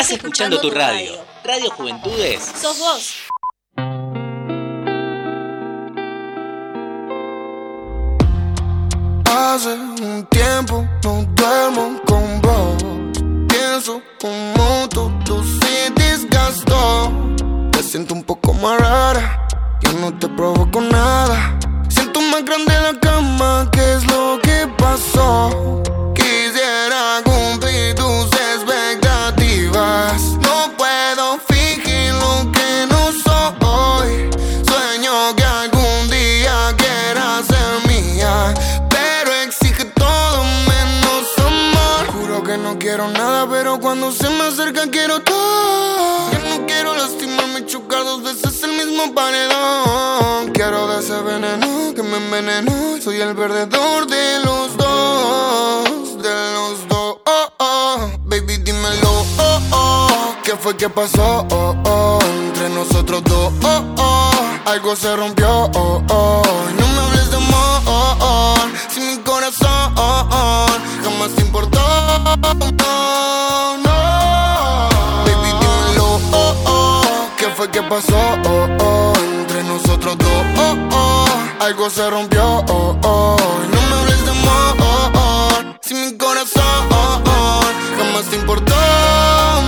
Estás escuchando tu radio. Radio Juventudes. Sos vos. Hace un tiempo no duermo con vos. Pienso como todo se desgastó. Te siento un poco más rara. Yo no te provoco nada. Siento más grande la cama. ¿Qué es lo que pasó? Quisiera cumplir tus expectativas. Quiero de ese veneno que me envenenó. Soy el perdedor de los dos, de los dos. Oh, oh. Baby, dímelo. Oh, oh. ¿Qué fue que pasó? Oh, oh. Entre nosotros dos. Oh, oh. Algo se rompió. Oh, oh. No me hables de amor. Si mi corazón jamás te importó. No, ¿Qué fue que pasó? Oh, oh. Entre nosotros dos. Oh, oh. Algo se rompió. Oh, oh. No me hables de amor. Si mi corazón jamás te importó.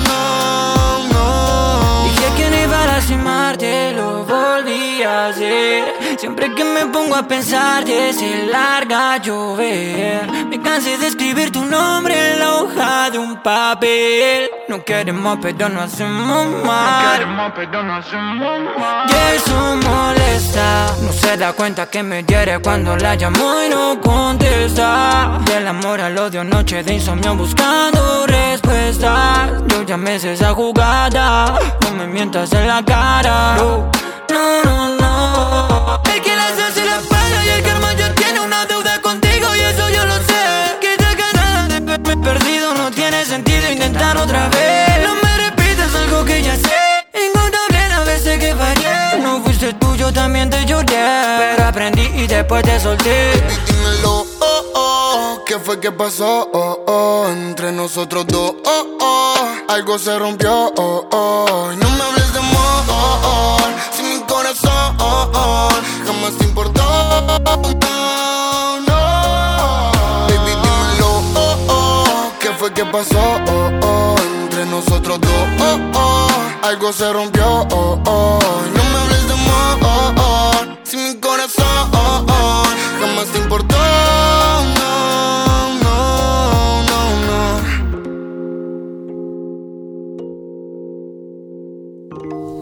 No, no. Dije que no iba a lastimarte, lo volví a hacer. Siempre que me pongo a pensar, se larga a llover. Me cansé de escribir tu nombre en la hoja de un papel. No queremos, pero no hacemos mal. Y eso molesta. No se da cuenta que me hiere cuando la llamo y no contesta. Del amor al odio, noche de insomnio buscando respuestas. Yo ya me sé esa jugada. No me mientas en la cara. No, no, no, El que las hace la paga y el karma ya tiene una deuda contigo y eso yo lo sé. Que ya ganas de verme perdido no tiene sentido intentar otra vez. No me repitas algo que ya sé. Incontable las veces que fallé. No fuiste tú, yo también te lloré. Pero aprendí y después te solté. Dímelo, oh, oh. ¿Qué fue que pasó? Oh, oh, entre nosotros dos, oh, oh, algo se rompió, oh, oh. No me hables de corazón jamás te importó. No. Baby, dímelo, oh, oh, ¿qué fue que pasó? Oh, oh, entre nosotros dos, oh, oh, algo se rompió, no me hables de amor, oh, oh, si mi corazón jamás te importó. No, no, no, no.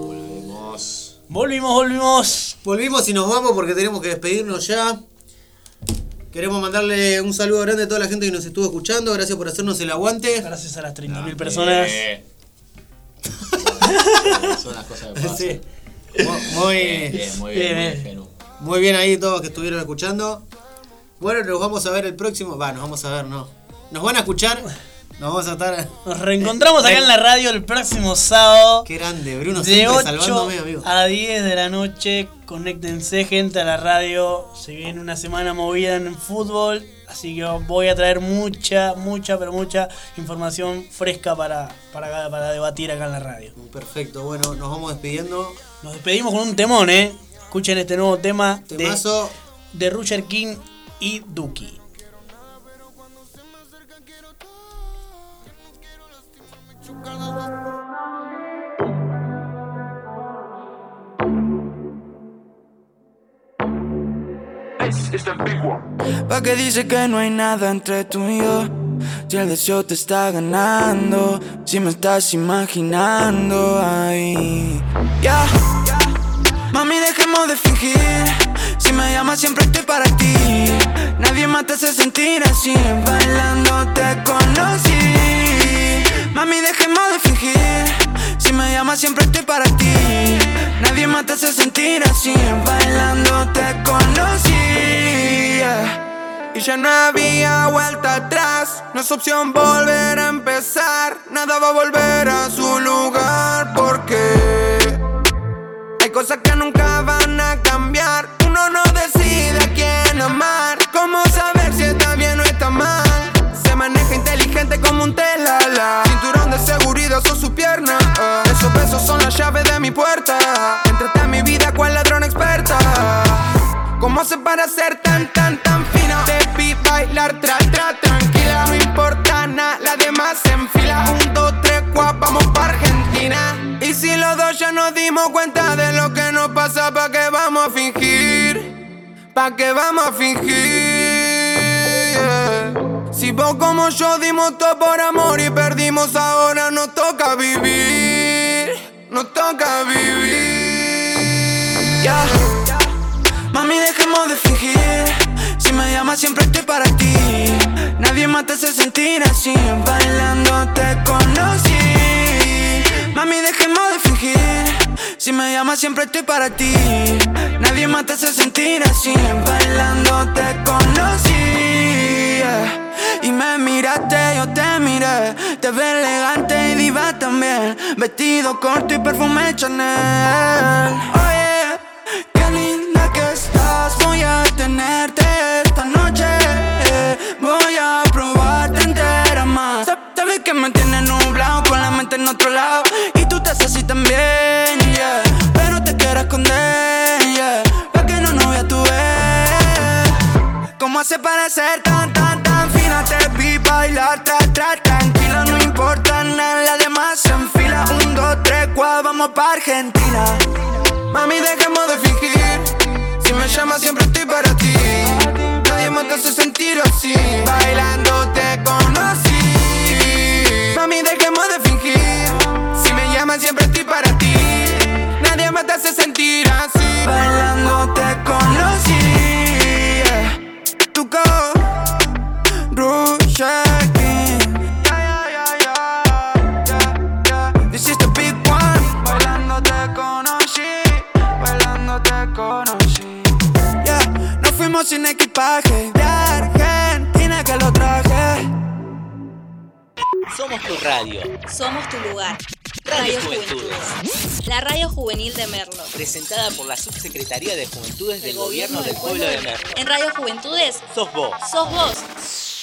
Volvimos, volvimos. Volvimos y nos vamos porque tenemos que despedirnos ya. Queremos mandarle un saludo grande a toda la gente que nos estuvo escuchando. Gracias por hacernos el aguante. Gracias a las 30.000 personas. Son las cosas que pasan. Sí. Muy Bien, bien, muy bien, muy bien, Genu. Muy bien ahí todos que estuvieron escuchando. Bueno, nos vamos a ver el próximo. Va, nos vamos a ver, no. Nos van a escuchar. Nos vamos a estar. Nos reencontramos acá en la radio el próximo sábado. Qué grande, Bruno, de siempre 8 salvándome, amigo. a 10 de la noche. Conéctense, gente, a la radio. Se viene una semana movida en fútbol. Así que voy a traer mucha, mucha, pero mucha información fresca para, para, para debatir acá en la radio. Perfecto, bueno, nos vamos despidiendo. Nos despedimos con un temón, ¿eh? Escuchen este nuevo tema de, Temazo. de Roger King y Duki. Pa' que dice que no hay nada entre tú y yo. Si el deseo te está ganando, si me estás imaginando ahí. Ya, mami, dejemos de fingir. Si me llamas, siempre estoy para ti. Nadie más te hace sentir así. Bailando te conocí. Mami, dejemos de fingir. Si me llamas, siempre estoy para ti. Nadie más te hace sentir así. Bailando te conocí. yeah. Y ya no había vuelta atrás. No es opción volver a empezar. Nada va a volver a su lugar. Porque hay cosas que nunca van a cambiar. Uno no decide a quién amar. ¿Cómo saber si está bien o está mal? Se maneja inteligente como un telala. Cinturón de seguridad son su ¿Cómo hace para ser tan, tan, tan fina? Te vi bailar, tra, tra, tranquila. No importa nada, la demás se enfila. Un, dos, tres, cuatro, vamos pa' Argentina. Y si los dos ya nos dimos cuenta de lo que nos pasa, ¿pa' qué vamos a fingir? ¿Pa' qué vamos a fingir? yeah. Si vos como yo dimos todo por amor y perdimos, ahora nos toca vivir. Nos toca vivir. Ya. Mami, dejemos de fingir. Si me llamas, siempre estoy para ti. Nadie más te hace sentir así. Bailando te conocí. Mami, dejemos de fingir. Si me llamas, siempre estoy para ti. Nadie más te hace sentir así. Bailando te conocí. Y me miraste, yo te miré. Te ves elegante y diva también. Vestido corto y perfume Chanel. Voy a tenerte esta noche. Voy a probarte entera más. Sab- Sabes que me tienes nublado con la mente en otro lado. Y tú te haces así también, yeah. Pero te quiero esconder, yeah. Pa' que no nos vea tu vez. ¿Cómo hace para ser tan, tan, tan fina? Te vi bailar, tra, tra, tranquila, no importa nada, la demás se enfila. Un, dos, tres, cuatro, vamos pa' Argentina. Mami, dejemos de siempre estoy para ti. Nadie más te hace sentir así. Bailando te sin equipaje. De Argentina que lo traje. Somos tu radio. Somos tu lugar. Radio Radio Juventudes. Juventudes. La radio juvenil de Merlo. Presentada por la Subsecretaría de Juventudes del Gobierno del Pueblo de Merlo. En Radio Juventudes Sos vos. sos vos.